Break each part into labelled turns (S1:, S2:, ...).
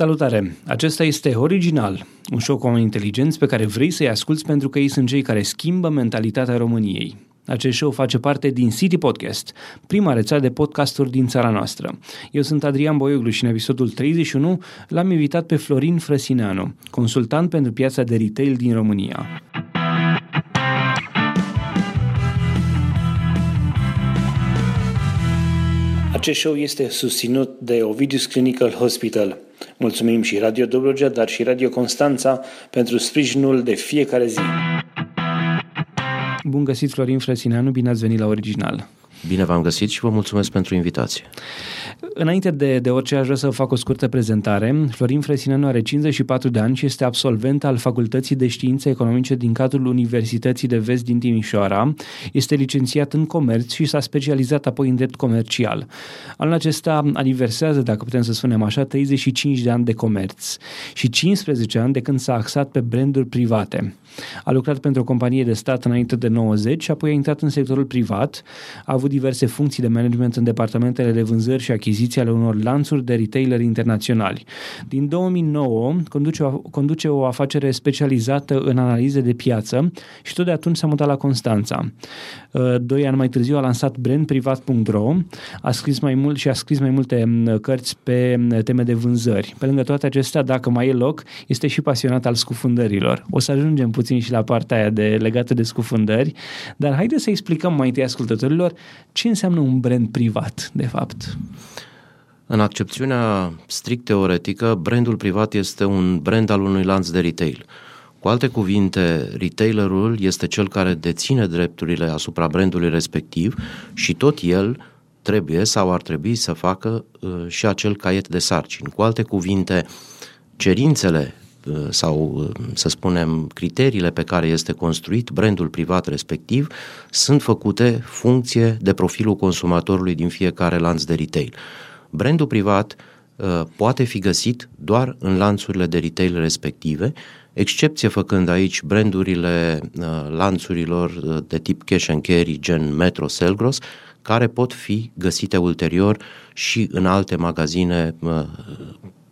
S1: Salutare! Acesta este Original, un show cu oameni inteligenți pe care vrei să-i asculți pentru că ei sunt cei care schimbă mentalitatea României. Acest show face parte din City Podcast, prima rețea de podcasturi din țara noastră. Eu sunt Adrian Boioglu și în episodul 31 l-am invitat pe Florin Frăsineanu, consultant pentru piața de retail din România. Acest show este susținut de Ovidius Clinical Hospital. Mulțumim și Radio Dobrogea, dar și Radio Constanța pentru sprijinul de fiecare zi. Bun găsit, Florin Frăsineanu, bine ați venit la Original.
S2: Bine v-am găsit și vă mulțumesc pentru invitație.
S1: Înainte de, de orice, aș vrea să fac o scurtă prezentare. Florin Fresineanu are 54 de ani și este absolvent al Facultății de Științe Economice din cadrul Universității de Vest din Timișoara. Este licențiat în comerț și s-a specializat apoi în drept comercial. Anul acesta aniversează, dacă putem să spunem așa, 35 de ani de comerț și 15 ani de când s-a axat pe branduri private. A lucrat pentru o companie de stat înainte de 90 și apoi a intrat în sectorul privat. A avut diverse funcții de management în departamentele de vânzări și achiziții ale unor lanțuri de retaileri internaționali. Din 2009 conduce o, conduce o afacere specializată în analize de piață și tot de atunci s-a mutat la Constanța. Uh, doi ani mai târziu a lansat brandprivat.ro, a scris mai mult și a scris mai multe mm, cărți pe mm, teme de vânzări. Pe lângă toate acestea, dacă mai e loc, este și pasionat al scufundărilor. O să ajungem puțin și la partea aia de legată de scufundări, dar haideți să explicăm mai întâi ascultătorilor ce înseamnă un brand privat, de fapt.
S2: În accepțiunea strict teoretică, brandul privat este un brand al unui lanț de retail. Cu alte cuvinte, retailerul este cel care deține drepturile asupra brandului respectiv și tot el trebuie sau ar trebui să facă uh, și acel caiet de sarcini. Cu alte cuvinte, cerințele uh, sau, uh, să spunem, criteriile pe care este construit brandul privat respectiv sunt făcute funcție de profilul consumatorului din fiecare lanț de retail. Brandul privat uh, poate fi găsit doar în lanțurile de retail respective, excepție făcând aici brandurile uh, lanțurilor uh, de tip cash and carry, gen Metro Selgros, care pot fi găsite ulterior și în alte magazine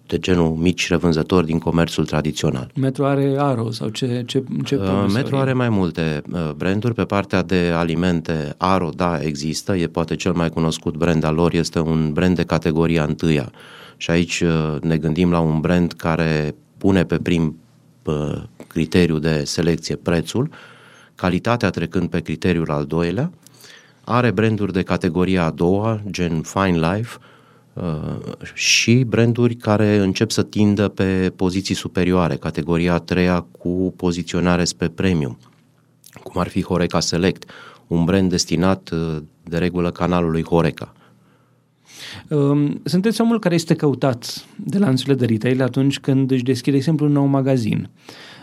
S2: de genul mici revânzători din comerțul tradițional.
S1: Metro are Aro sau ce, ce, ce uh,
S2: Metro are mai multe uh, branduri. Pe partea de alimente, Aro, da, există. E poate cel mai cunoscut brand al lor. Este un brand de categoria întâia. Și aici uh, ne gândim la un brand care pune pe prim uh, criteriu de selecție prețul, calitatea trecând pe criteriul al doilea, are branduri de categoria a doua, gen Fine Life, Uh, și branduri care încep să tindă pe poziții superioare, categoria a treia cu poziționare spre premium, cum ar fi Horeca Select, un brand destinat uh, de regulă canalului Horeca.
S1: Um, sunteți omul care este căutat de lanțurile de retail atunci când își deschide, de exemplu, un nou magazin.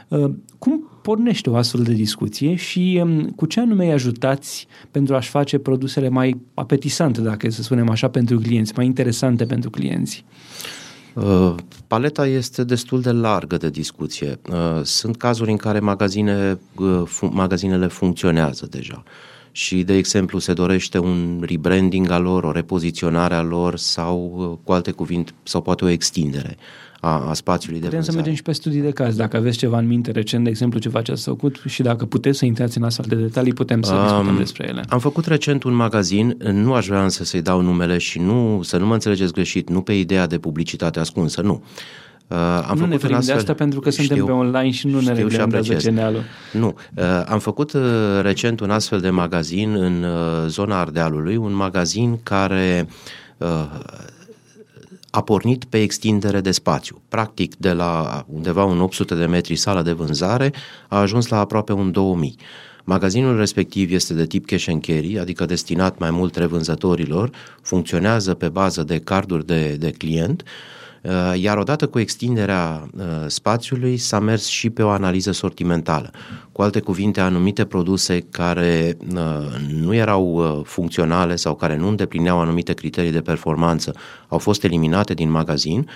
S1: Uh, cum pornește o astfel de discuție și um, cu ce anume îi ajutați pentru a-și face produsele mai apetisante, dacă să spunem așa, pentru clienți, mai interesante pentru clienți?
S2: Uh, paleta este destul de largă de discuție. Uh, sunt cazuri în care magazine, magazinele funcționează deja și, de exemplu, se dorește un rebranding al lor, o repoziționare a lor sau, cu alte cuvinte, sau poate o extindere a, a spațiului
S1: Putem
S2: de
S1: vânzare. să mergem și pe studii de caz. Dacă aveți ceva în minte recent, de exemplu, ceva ce ați făcut și dacă puteți să intrați în astfel de detalii, putem să um, discutăm despre ele.
S2: Am făcut recent un magazin, nu aș vrea însă să-i dau numele și nu, să nu mă înțelegeți greșit, nu pe ideea de publicitate ascunsă, nu.
S1: Uh, am nu făcut ne astfel... de asta pentru că suntem știu, pe online și nu ne reglementează CNL-ul.
S2: Nu. Uh, am făcut uh, recent un astfel de magazin în uh, zona Ardealului, un magazin care uh, a pornit pe extindere de spațiu. Practic, de la undeva un 800 de metri sala de vânzare, a ajuns la aproape un 2000. Magazinul respectiv este de tip cash and carry, adică destinat mai mult revânzătorilor, funcționează pe bază de carduri de, de client, uh, Uh, iar odată cu extinderea uh, spațiului s-a mers și pe o analiză sortimentală. Cu alte cuvinte, anumite produse care uh, nu erau funcționale sau care nu îndeplineau anumite criterii de performanță au fost eliminate din magazin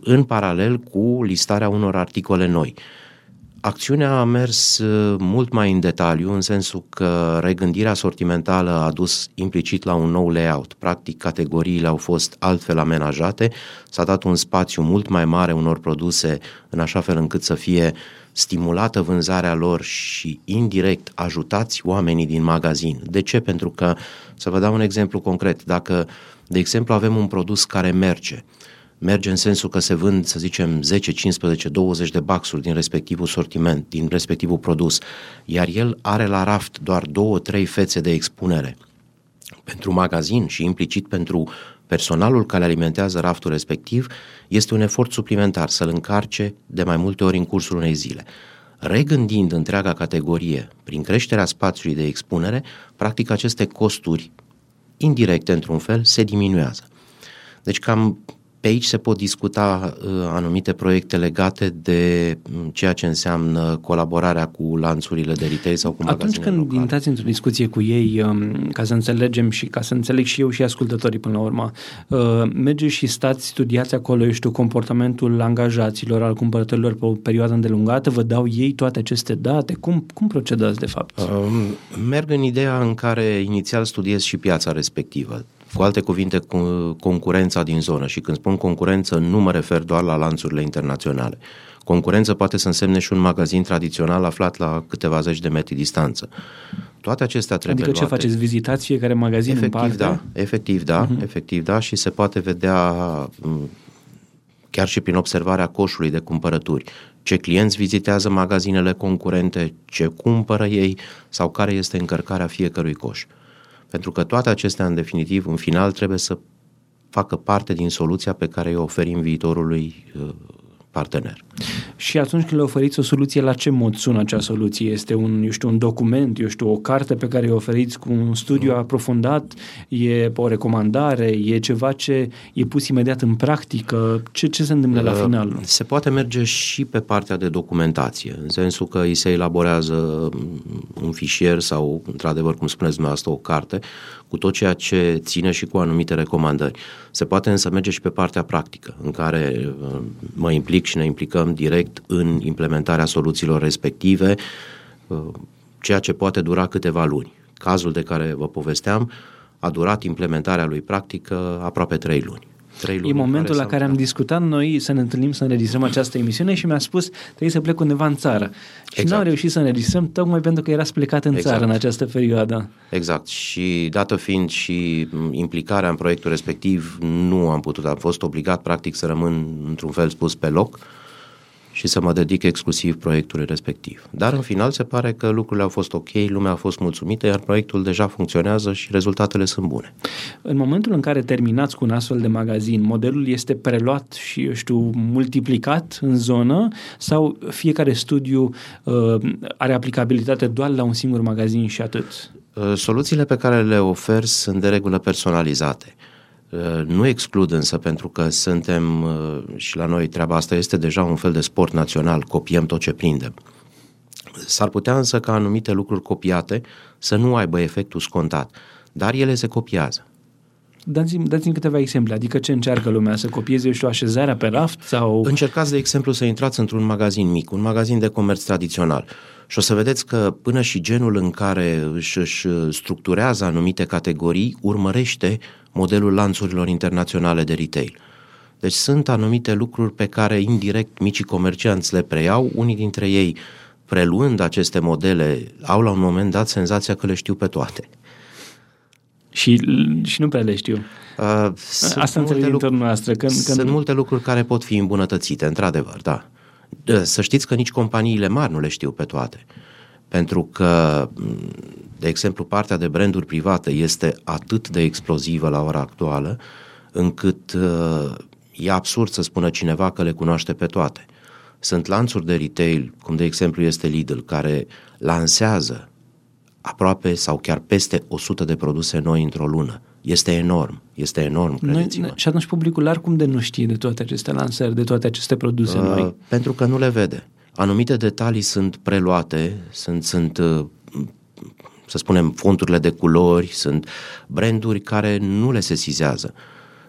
S2: în paralel cu listarea unor articole noi. Acțiunea a mers uh, mult mai în detaliu, în sensul că regândirea sortimentală a dus implicit la un nou layout. Practic, categoriile au fost altfel amenajate, s-a dat un spațiu mult mai mare unor produse, în așa fel încât să fie stimulată vânzarea lor și indirect ajutați oamenii din magazin. De ce? Pentru că, să vă dau un exemplu concret, dacă, de exemplu, avem un produs care merge, merge în sensul că se vând, să zicem, 10, 15, 20 de baxuri din respectivul sortiment, din respectivul produs, iar el are la raft doar 2-3 fețe de expunere pentru magazin și implicit pentru personalul care alimentează raftul respectiv, este un efort suplimentar să-l încarce de mai multe ori în cursul unei zile. Regândind întreaga categorie prin creșterea spațiului de expunere, practic aceste costuri indirecte, într-un fel, se diminuează. Deci cam pe aici se pot discuta uh, anumite proiecte legate de mm, ceea ce înseamnă colaborarea cu lanțurile de retail sau cu
S1: Atunci când
S2: locale.
S1: intrați într-o discuție cu ei, um, ca să înțelegem și ca să înțeleg și eu și ascultătorii până la urmă, uh, mergeți și stați, studiați acolo, eu știu, comportamentul angajaților, al cumpărătorilor pe o perioadă îndelungată, vă dau ei toate aceste date? Cum, cum procedați de fapt?
S2: Um, merg în ideea în care inițial studiez și piața respectivă cu alte cuvinte, cu concurența din zonă. Și când spun concurență, nu mă refer doar la lanțurile internaționale. Concurență poate să însemne și un magazin tradițional aflat la câteva zeci de metri distanță. Toate acestea trebuie
S1: Adică ce
S2: luate.
S1: faceți? Vizitați fiecare magazin
S2: efectiv,
S1: în parte?
S2: Da, efectiv, da, uh-huh. efectiv, da, și se poate vedea chiar și prin observarea coșului de cumpărături, ce clienți vizitează magazinele concurente, ce cumpără ei sau care este încărcarea fiecărui coș. Pentru că toate acestea, în definitiv, în final, trebuie să facă parte din soluția pe care o oferim viitorului uh, partener.
S1: Și atunci când le oferiți o soluție, la ce mod sună acea soluție? Este un, eu știu, un document, eu știu, o carte pe care o oferiți cu un studiu aprofundat? E o recomandare? E ceva ce e pus imediat în practică? Ce, ce se întâmplă la uh, final?
S2: Se poate merge și pe partea de documentație, în sensul că îi se elaborează un fișier sau, într-adevăr, cum spuneți dumneavoastră, o carte cu tot ceea ce ține și cu anumite recomandări. Se poate însă merge și pe partea practică, în care uh, mă implic și ne implicăm direct în implementarea soluțiilor respective, uh, ceea ce poate dura câteva luni. Cazul de care vă povesteam a durat implementarea lui practică aproape trei luni
S1: trei luni. E momentul care la care am discutat noi să ne întâlnim să înregistrăm această emisiune și mi-a spus trebuie să plec undeva în țară. Și exact. n-am reușit să înregistrăm tocmai pentru că erați plecat în exact. țară în această perioadă.
S2: Exact. Și dată fiind și implicarea în proiectul respectiv, nu am putut, am fost obligat practic să rămân într-un fel spus pe loc și să mă dedic exclusiv proiectului respectiv. Dar în final se pare că lucrurile au fost ok, lumea a fost mulțumită, iar proiectul deja funcționează și rezultatele sunt bune.
S1: În momentul în care terminați cu un astfel de magazin, modelul este preluat și, eu știu, multiplicat în zonă sau fiecare studiu uh, are aplicabilitate doar la un singur magazin și atât?
S2: Uh, soluțiile pe care le ofer sunt de regulă personalizate. Uh, nu exclud însă, pentru că suntem uh, și la noi treaba asta este deja un fel de sport național, copiem tot ce prindem. S-ar putea însă ca anumite lucruri copiate să nu aibă efectul scontat, dar ele se copiază.
S1: Dați-mi, dați-mi câteva exemple, adică ce încearcă lumea, să copieze, eu știu, așezarea pe raft sau...
S2: Încercați, de exemplu, să intrați într-un magazin mic, un magazin de comerț tradițional și o să vedeți că până și genul în care își, își structurează anumite categorii urmărește modelul lanțurilor internaționale de retail. Deci sunt anumite lucruri pe care indirect micii comercianți le preiau, unii dintre ei preluând aceste modele au la un moment dat senzația că le știu pe toate.
S1: Și, și nu prea le știu. Uh, Asta înțeleg din lucruri, noastră. Când,
S2: sunt când... multe lucruri care pot fi îmbunătățite, într-adevăr, da. Să știți că nici companiile mari nu le știu pe toate. Pentru că, de exemplu, partea de branduri private este atât de explozivă la ora actuală, încât uh, e absurd să spună cineva că le cunoaște pe toate. Sunt lanțuri de retail, cum de exemplu este Lidl, care lansează aproape sau chiar peste 100 de produse noi într-o lună. Este enorm, este enorm, credeți-mă. Noi,
S1: și atunci publicul larg cum de nu știe de toate aceste lansări, de toate aceste produse uh, noi?
S2: Pentru că nu le vede. Anumite detalii sunt preluate, sunt, sunt uh, să spunem, fonturile de culori, sunt branduri care nu le sesizează.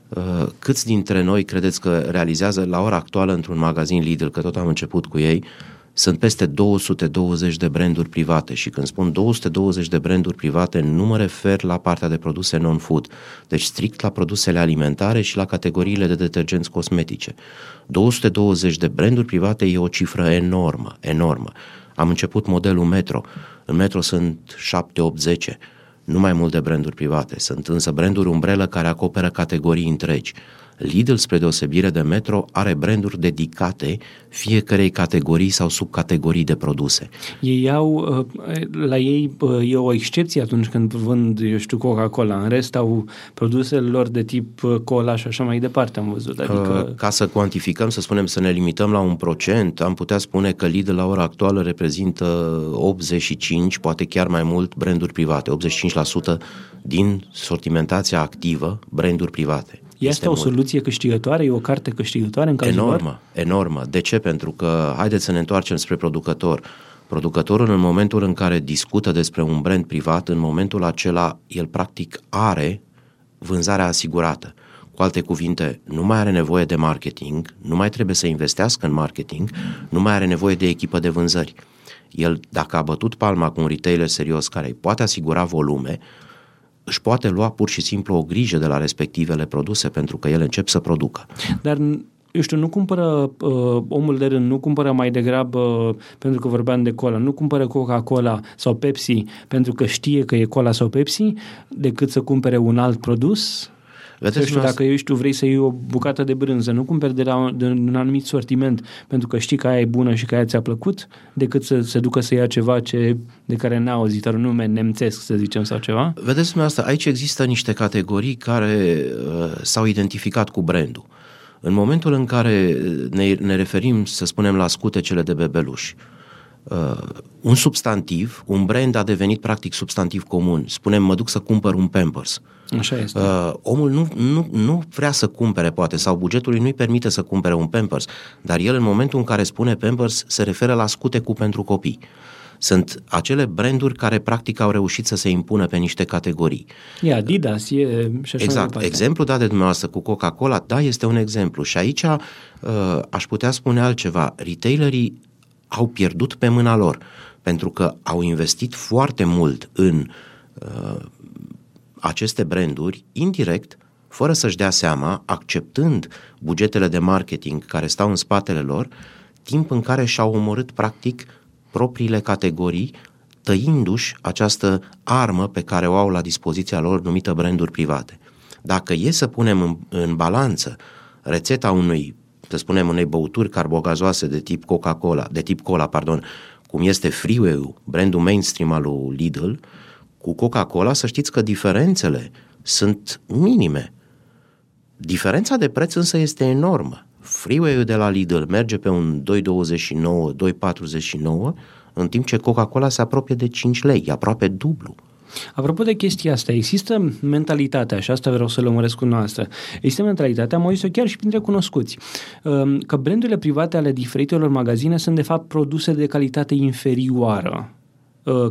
S2: Uh, câți dintre noi credeți că realizează la ora actuală într-un magazin Lidl, că tot am început cu ei, sunt peste 220 de branduri private și când spun 220 de branduri private nu mă refer la partea de produse non-food, deci strict la produsele alimentare și la categoriile de detergenți cosmetice. 220 de branduri private e o cifră enormă, enormă. Am început modelul Metro. În Metro sunt 7, 8, 10 nu mai mult de branduri private. Sunt însă branduri umbrelă care acoperă categorii întregi. Lidl, spre deosebire de Metro, are branduri dedicate fiecarei categorii sau subcategorii de produse.
S1: Ei au, uh, la ei uh, e o excepție atunci când vând, eu știu, Coca-Cola. În rest au produsele lor de tip uh, cola și așa mai departe, am văzut. Adică...
S2: Ca să cuantificăm, să spunem, să ne limităm la un procent, am putea spune că Lidl la ora actuală reprezintă 85, poate chiar mai mult, branduri private. 85% din sortimentația activă, branduri private.
S1: Este, o soluție câștigătoare? E o carte câștigătoare în cazul
S2: Enormă,
S1: lor?
S2: enormă. De ce? Pentru că, haideți să ne întoarcem spre producător. Producătorul, în momentul în care discută despre un brand privat, în momentul acela, el practic are vânzarea asigurată. Cu alte cuvinte, nu mai are nevoie de marketing, nu mai trebuie să investească în marketing, nu mai are nevoie de echipă de vânzări. El, dacă a bătut palma cu un retailer serios care îi poate asigura volume, își poate lua pur și simplu o grijă de la respectivele produse pentru că ele încep să producă.
S1: Dar eu știu, nu cumpără uh, omul de rând, nu cumpără mai degrabă, uh, pentru că vorbeam de cola, nu cumpără Coca-Cola sau Pepsi pentru că știe că e cola sau Pepsi, decât să cumpere un alt produs? Vedeți, știu, dacă eu știu, vrei să iei o bucată de brânză, nu cumperi de la de un anumit sortiment pentru că știi că aia e bună și că aia ți-a plăcut, decât să se ducă să ia ceva ce, de care n-a auzit, un nume nemțesc, să zicem, sau ceva?
S2: Vedeți, asta, aici există niște categorii care uh, s-au identificat cu brandul. În momentul în care ne, ne referim, să spunem, la scutecele de bebeluși, uh, un substantiv, un brand a devenit practic substantiv comun. Spunem, mă duc să cumpăr un Pampers.
S1: Așa este. Uh,
S2: omul nu, nu, nu vrea să cumpere, poate, sau bugetul nu-i permite să cumpere un Pampers, dar el în momentul în care spune Pampers se referă la scutecul pentru copii. Sunt acele branduri care practic au reușit să se impună pe niște categorii.
S1: E Adidas, e și așa
S2: Exact. Exemplul dat de dumneavoastră cu Coca-Cola, da, este un exemplu. Și aici uh, aș putea spune altceva. Retailerii au pierdut pe mâna lor pentru că au investit foarte mult în uh, aceste branduri, indirect, fără să-și dea seama, acceptând bugetele de marketing care stau în spatele lor, timp în care și-au omorât practic propriile categorii, tăindu-și această armă pe care o au la dispoziția lor numită branduri private. Dacă e să punem în, în balanță rețeta unui, să spunem, unei băuturi carbogazoase de tip Coca-Cola, de tip cola, pardon, cum este Freeway, brandul mainstream al lui Lidl, cu Coca-Cola, să știți că diferențele sunt minime. Diferența de preț însă este enormă. Freeway-ul de la Lidl merge pe un 2,29, 2,49, în timp ce Coca-Cola se apropie de 5 lei, aproape dublu.
S1: Apropo de chestia asta, există mentalitatea, și asta vreau să lămuresc cu noastră, există mentalitatea, am auzit-o chiar și printre cunoscuți, um, că brandurile private ale diferitelor magazine sunt de fapt produse de calitate inferioară uh,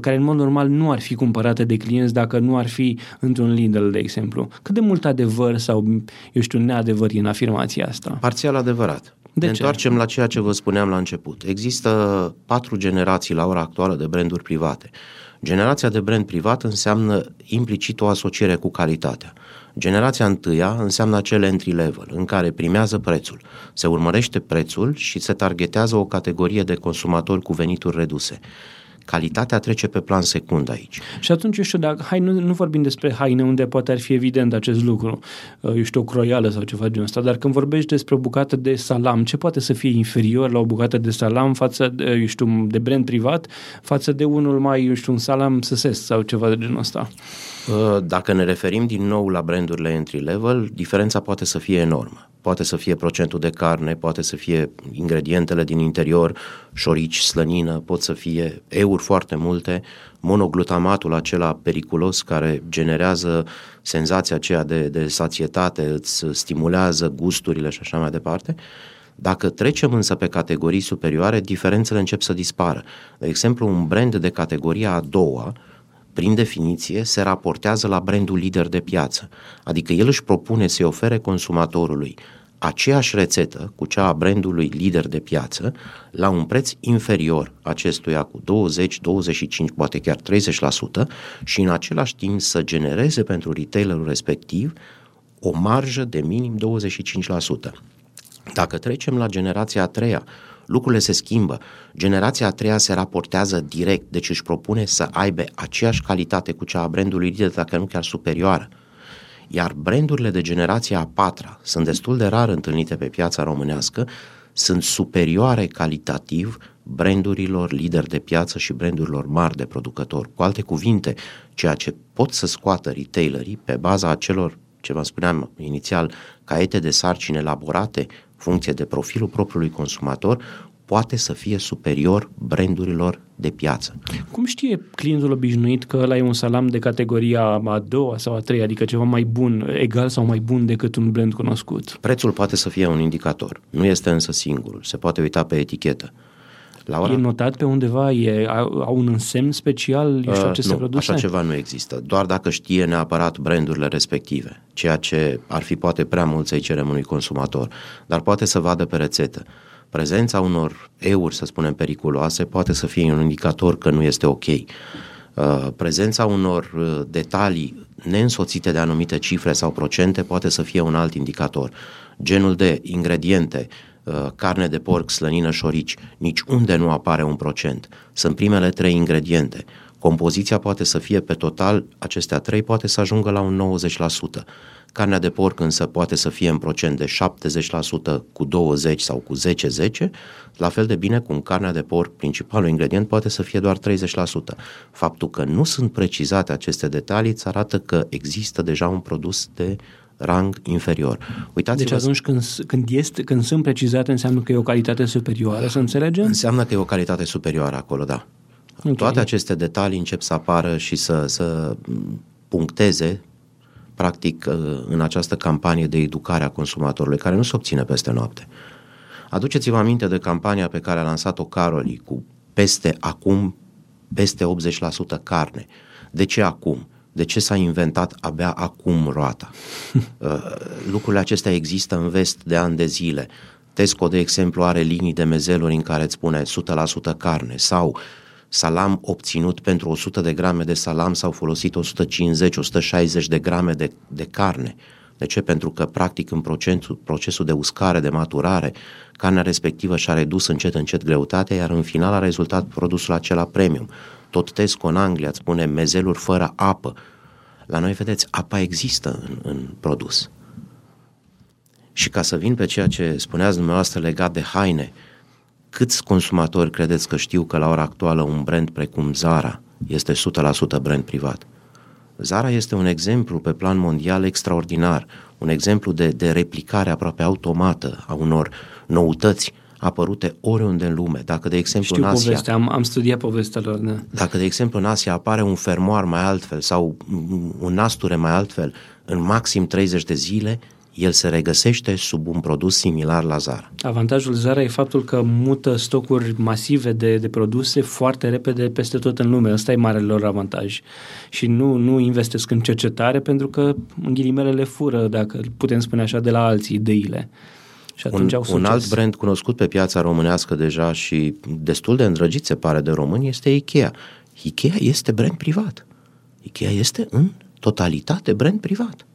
S1: care în mod normal nu ar fi cumpărate de clienți dacă nu ar fi într-un Lidl, de exemplu. Cât de mult adevăr sau, eu știu, neadevăr e în afirmația asta?
S2: Parțial adevărat. De ne ce? întoarcem la ceea ce vă spuneam la început. Există patru generații la ora actuală de branduri private. Generația de brand privat înseamnă implicit o asociere cu calitatea. Generația întâia înseamnă acele entry level, în care primează prețul. Se urmărește prețul și se targetează o categorie de consumatori cu venituri reduse calitatea trece pe plan secund aici.
S1: Și atunci, eu știu, dacă, hai, nu, nu vorbim despre haine unde poate ar fi evident acest lucru, uh, eu știu, o croială sau ceva genul ăsta, dar când vorbești despre o bucată de salam, ce poate să fie inferior la o bucată de salam față, de, eu știu, de brand privat, față de unul mai, eu știu, un salam săsesc sau ceva de genul ăsta?
S2: Uh, dacă ne referim din nou la brandurile entry level, diferența poate să fie enormă. Poate să fie procentul de carne, poate să fie ingredientele din interior, șorici, slănină, pot să fie euri foarte multe, monoglutamatul acela periculos care generează senzația aceea de, de sațietate, îți stimulează gusturile și așa mai departe. Dacă trecem însă pe categorii superioare, diferențele încep să dispară. De exemplu, un brand de categoria a doua, prin definiție, se raportează la brandul lider de piață. Adică el își propune să-i ofere consumatorului aceeași rețetă cu cea a brandului lider de piață la un preț inferior acestuia cu 20, 25, poate chiar 30% și în același timp să genereze pentru retailerul respectiv o marjă de minim 25%. Dacă trecem la generația a treia, lucrurile se schimbă. Generația a treia se raportează direct, deci își propune să aibă aceeași calitate cu cea a brandului lider, dacă nu chiar superioară. Iar brandurile de generația a patra sunt destul de rar întâlnite pe piața românească, sunt superioare calitativ brandurilor lideri de piață și brandurilor mari de producători. Cu alte cuvinte, ceea ce pot să scoată retailerii pe baza acelor, ce vă spuneam inițial, caiete de sarcini elaborate, funcție de profilul propriului consumator, poate să fie superior brandurilor de piață.
S1: Cum știe clientul obișnuit că ăla e un salam de categoria a doua sau a treia, adică ceva mai bun, egal sau mai bun decât un brand cunoscut?
S2: Prețul poate să fie un indicator, nu este însă singurul, se poate uita pe etichetă.
S1: La ora... E notat pe undeva? E, au un însemn special? Eu știu uh, aceste
S2: nu,
S1: produse?
S2: așa ceva nu există. Doar dacă știe neapărat brandurile respective, ceea ce ar fi poate prea mult să-i cerem unui consumator, dar poate să vadă pe rețetă prezența unor euri, să spunem, periculoase poate să fie un indicator că nu este ok. Uh, prezența unor uh, detalii neînsoțite de anumite cifre sau procente poate să fie un alt indicator. Genul de ingrediente, uh, carne de porc, slănină, șorici, nici unde nu apare un procent. Sunt primele trei ingrediente. Compoziția poate să fie pe total, acestea trei poate să ajungă la un 90%. Carnea de porc însă poate să fie în procent de 70% cu 20 sau cu 10-10, la fel de bine cum carnea de porc, principalul ingredient, poate să fie doar 30%. Faptul că nu sunt precizate aceste detalii îți arată că există deja un produs de rang inferior.
S1: Uitați deci atunci când, când, este, când sunt precizate înseamnă că e o calitate superioară, să înțelegem?
S2: Înseamnă că e o calitate superioară acolo, da. Okay. Toate aceste detalii încep să apară și să, să puncteze practic uh, în această campanie de educare a consumatorului, care nu se obține peste noapte. Aduceți-vă aminte de campania pe care a lansat-o Caroli cu peste acum, peste 80% carne. De ce acum? De ce s-a inventat abia acum roata? Uh, lucrurile acestea există în vest de ani de zile. Tesco, de exemplu, are linii de mezeluri în care îți spune 100% carne sau uh, salam obținut pentru 100 de grame de salam s-au folosit 150-160 de grame de, de carne. De ce? Pentru că, practic, în procesul, procesul de uscare, de maturare, carnea respectivă și-a redus încet, încet greutatea, iar în final a rezultat produsul acela premium. Tot Tesco în Anglia îți spune mezeluri fără apă. La noi, vedeți, apa există în, în produs. Și ca să vin pe ceea ce spuneați dumneavoastră legat de haine, uh, Câți consumatori credeți că știu că la ora actuală un brand precum Zara este 100% brand privat? Zara este un exemplu pe plan mondial extraordinar, un exemplu de, de replicare aproape automată a unor noutăți apărute oriunde în lume. Dacă, de exemplu,
S1: Știu
S2: în Asia,
S1: povestea, am, am studiat povestea lor. Da.
S2: Dacă, de exemplu, în Asia apare un fermoar mai altfel sau un nasture mai altfel, în maxim 30 de zile, el se regăsește sub un produs similar la Zara.
S1: Avantajul Zara e faptul că mută stocuri masive de, de produse foarte repede peste tot în lume. Ăsta e marele lor avantaj. Și nu, nu investesc în cercetare pentru că în ghilimele le fură, dacă putem spune așa, de la alții ideile.
S2: Și atunci un, au un alt brand cunoscut pe piața românească deja și destul de îndrăgit se pare de români este Ikea. Ikea este brand privat. Ikea este în totalitate brand privat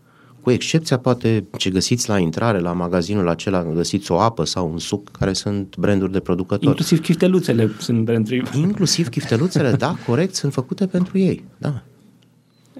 S2: cu excepția poate ce găsiți la intrare la magazinul acela, găsiți o apă sau un suc care sunt branduri de producători.
S1: Inclusiv chifteluțele sunt branduri.
S2: Inclusiv chifteluțele, da, corect, sunt făcute pentru ei, da.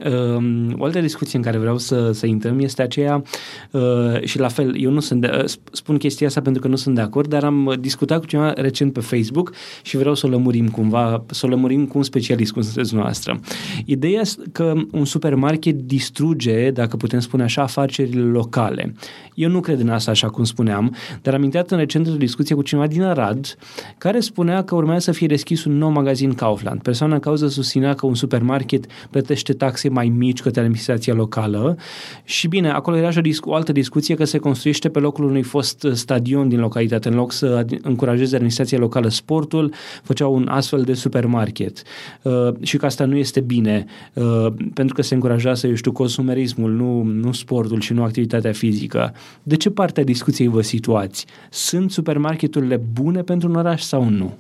S1: Um, o altă discuție în care vreau să, să intrăm este aceea uh, și la fel, eu nu sunt de, uh, spun chestia asta pentru că nu sunt de acord, dar am discutat cu cineva recent pe Facebook și vreau să o lămurim cumva, să o lămurim cu un specialist, cum sunteți noastră. Ideea este că un supermarket distruge, dacă putem spune așa, afacerile locale. Eu nu cred în asta așa cum spuneam, dar am intrat în recent o discuție cu cineva din Arad care spunea că urmează să fie deschis un nou magazin Kaufland. Persoana în cauză susținea că un supermarket plătește taxe taxe mai mici către administrația locală și bine, acolo era și o, discu- o altă discuție că se construiește pe locul unui fost stadion din localitate. În loc să încurajeze administrația locală sportul, făceau un astfel de supermarket. Uh, și că asta nu este bine, uh, pentru că se încurajează, eu știu, consumerismul, nu, nu sportul și nu activitatea fizică. De ce parte a discuției vă situați? Sunt supermarketurile bune pentru un oraș sau nu?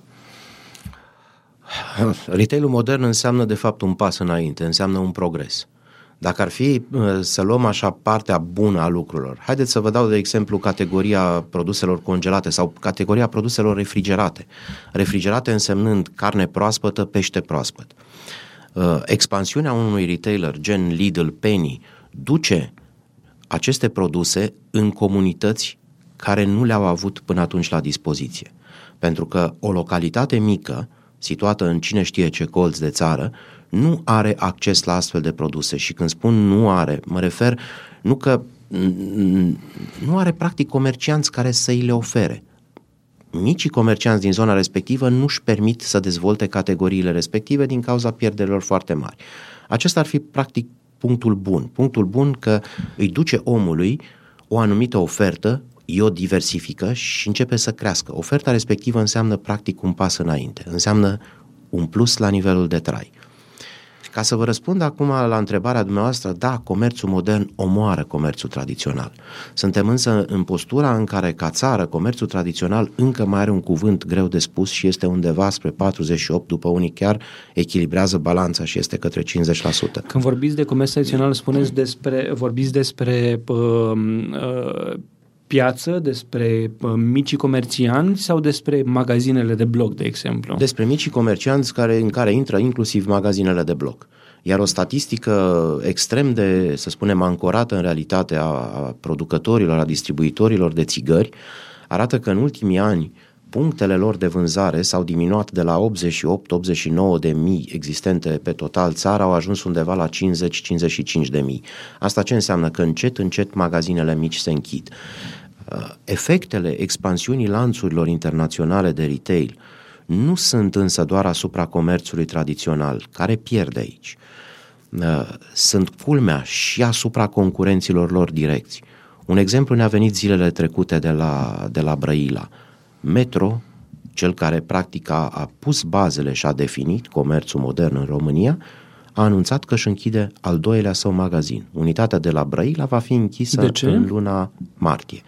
S2: Retailul modern înseamnă de fapt un pas înainte, înseamnă un progres. Dacă ar fi uh, să luăm așa partea bună a lucrurilor, haideți să vă dau de exemplu categoria produselor congelate sau categoria produselor refrigerate. Refrigerate însemnând carne proaspătă, pește proaspăt. Uh, expansiunea unui retailer gen Lidl, Penny, duce aceste produse în comunități care nu le-au avut până atunci la dispoziție. Pentru că o localitate mică, situată în cine știe ce colț de țară, nu are acces la astfel de produse. Și când spun nu are, mă refer nu că nu are practic comercianți care să îi le ofere. Micii comercianți din zona respectivă nu își permit să dezvolte categoriile respective din cauza pierderilor foarte mari. Acesta ar fi practic punctul bun. Punctul bun că îi duce omului o anumită ofertă, o diversifică și începe să crească. Oferta respectivă înseamnă practic un pas înainte, înseamnă un plus la nivelul de trai. Ca să vă răspund acum la întrebarea dumneavoastră, da, comerțul modern omoară comerțul tradițional. Suntem însă în postura în care, ca țară, comerțul tradițional încă mai are un cuvânt greu de spus și este undeva spre 48, după unii chiar echilibrează balanța și este către 50%.
S1: Când vorbiți de comerț tradițional, spuneți despre, vorbiți despre uh, uh, piață, despre uh, micii comercianți sau despre magazinele de bloc, de exemplu?
S2: Despre micii comercianți care, în care intră inclusiv magazinele de bloc. Iar o statistică extrem de, să spunem, ancorată în realitate a, a producătorilor, a distribuitorilor de țigări, arată că în ultimii ani punctele lor de vânzare s-au diminuat de la 88-89 de mii existente pe total țara, au ajuns undeva la 50-55 de mii. Asta ce înseamnă? Că încet, încet magazinele mici se închid. Uh, efectele expansiunii lanțurilor internaționale de retail nu sunt însă doar asupra comerțului tradițional, care pierde aici. Uh, sunt culmea și asupra concurenților lor direcți. Un exemplu ne-a venit zilele trecute de la, de la Brăila. Metro, cel care practic a, a pus bazele și a definit comerțul modern în România, a anunțat că își închide al doilea său magazin. Unitatea de la Brăila va fi închisă în luna martie.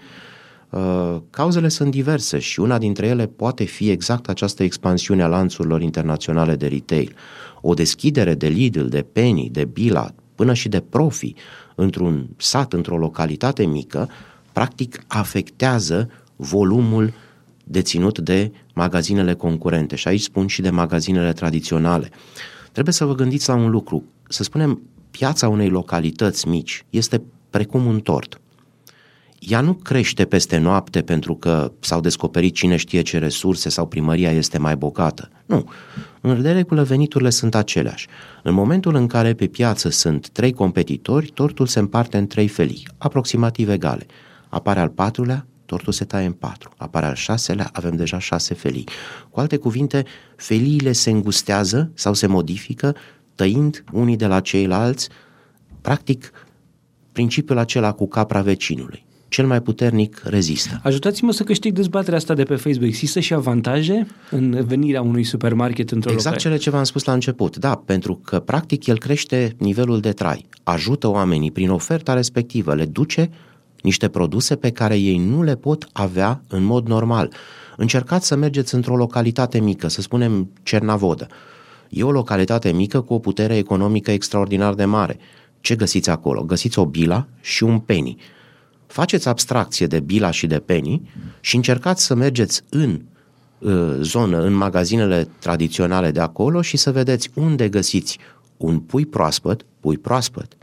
S2: Uh, cauzele sunt diverse și una dintre ele poate fi exact această expansiune a lanțurilor internaționale de retail. O deschidere de Lidl, de Penny, de Bila, până și de Profi într-un sat, într-o localitate mică, practic afectează volumul deținut de magazinele concurente și aici spun și de magazinele tradiționale. Trebuie să vă gândiți la un lucru. Să spunem, piața unei localități mici este precum un tort ea nu crește peste noapte pentru că s-au descoperit cine știe ce resurse sau primăria este mai bogată. Nu. În de regulă veniturile sunt aceleași. În momentul în care pe piață sunt trei competitori, tortul se împarte în trei felii, aproximativ egale. Apare al patrulea, tortul se taie în patru. Apare al șaselea, avem deja șase felii. Cu alte cuvinte, feliile se îngustează sau se modifică, tăind unii de la ceilalți, practic principiul acela cu capra vecinului cel mai puternic rezistă.
S1: Ajutați-mă să câștig dezbaterea asta de pe Facebook. Există și avantaje în venirea unui supermarket într-o
S2: Exact local? cele ce v-am spus la început. Da, pentru că practic el crește nivelul de trai. Ajută oamenii prin oferta respectivă, le duce niște produse pe care ei nu le pot avea în mod normal. Încercați să mergeți într-o localitate mică, să spunem Cernavodă. E o localitate mică cu o putere economică extraordinar de mare. Ce găsiți acolo? Găsiți o bila și un penny faceți abstracție de Bila și de Penny și încercați să mergeți în uh, zonă, în magazinele tradiționale de acolo și să vedeți unde găsiți un pui proaspăt, pui proaspăt,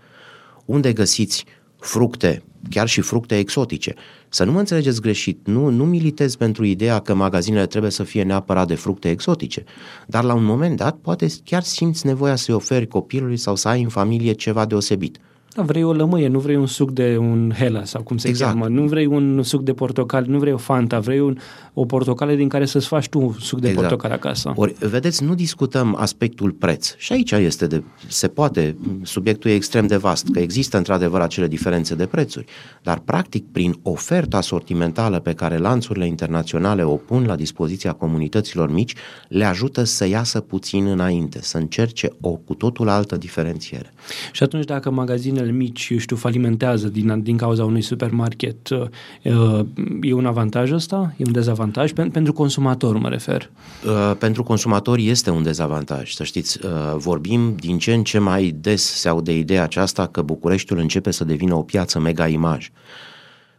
S2: unde găsiți fructe, chiar și fructe exotice. Să nu mă înțelegeți greșit, nu, nu militez pentru ideea că magazinele trebuie să fie neapărat de fructe exotice, dar la un moment dat poate chiar simți nevoia să-i oferi copilului sau să ai în familie ceva deosebit.
S1: Da, vrei o lămâie, nu vrei un suc de un Hela sau cum se
S2: Exact.
S1: cheamă. Nu vrei un suc de portocale, nu vrei o Fanta, vrei un, o portocale din care să-ți faci tu suc de
S2: Exact.
S1: portocale acasă.
S2: Ori, vedeți, nu discutăm aspectul preț. Și aici este de, se poate, subiectul e extrem de vast, că există într-adevăr acele diferențe de prețuri, dar practic prin oferta sortimentală pe care lanțurile internaționale o pun la dispoziția comunităților mici, le ajută să iasă puțin înainte, să încerce o cu totul altă diferențiere.
S1: Și atunci dacă magazinele mici, eu știu, falimentează din, din cauza unui supermarket, uh, uh, e un avantaj ăsta? E un dezavantaj? Pen- pentru consumator mă refer.
S2: Uh, Pentru consumatori este un dezavantaj, să știți. uh, Vorbim din ce în ce mai des se aude ideea aceasta că Bucureștiul începe să devină o piață mega imaj.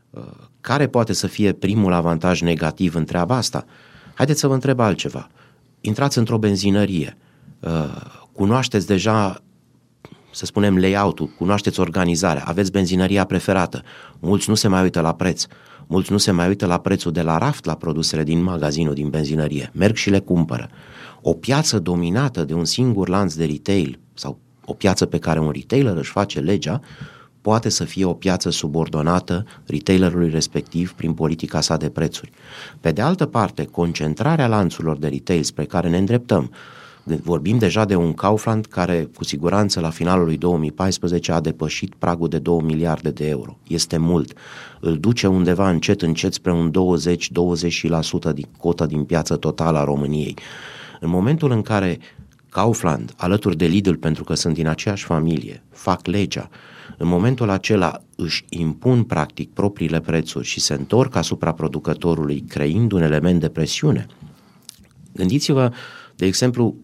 S2: Uh, Care poate să fie primul avantaj negativ în treaba asta? Haideți să vă întreb altceva. Intrați într-o benzinărie, uh, cunoașteți deja să spunem layout-ul, cunoașteți organizarea, aveți benzinăria preferată, mulți nu se mai uită la preț, mulți nu se mai uită la prețul de la raft la produsele din magazinul, din benzinărie, merg și le cumpără. O piață dominată de un singur lanț de retail sau o piață pe care un retailer își face legea, poate să fie o piață subordonată retailerului respectiv prin politica sa de prețuri. Pe de altă parte, concentrarea lanțurilor de retail spre care ne îndreptăm, Vorbim deja de un Kaufland care cu siguranță la finalul lui 2014 a depășit pragul de 2 miliarde de euro. Este mult. Îl duce undeva încet, încet spre un 20-20% din cotă din piață totală a României. În momentul în care Kaufland, alături de Lidl, pentru că sunt din aceeași familie, fac legea, în momentul acela își impun practic propriile prețuri și se întorc asupra producătorului, creând un element de presiune. Gândiți-vă, de exemplu,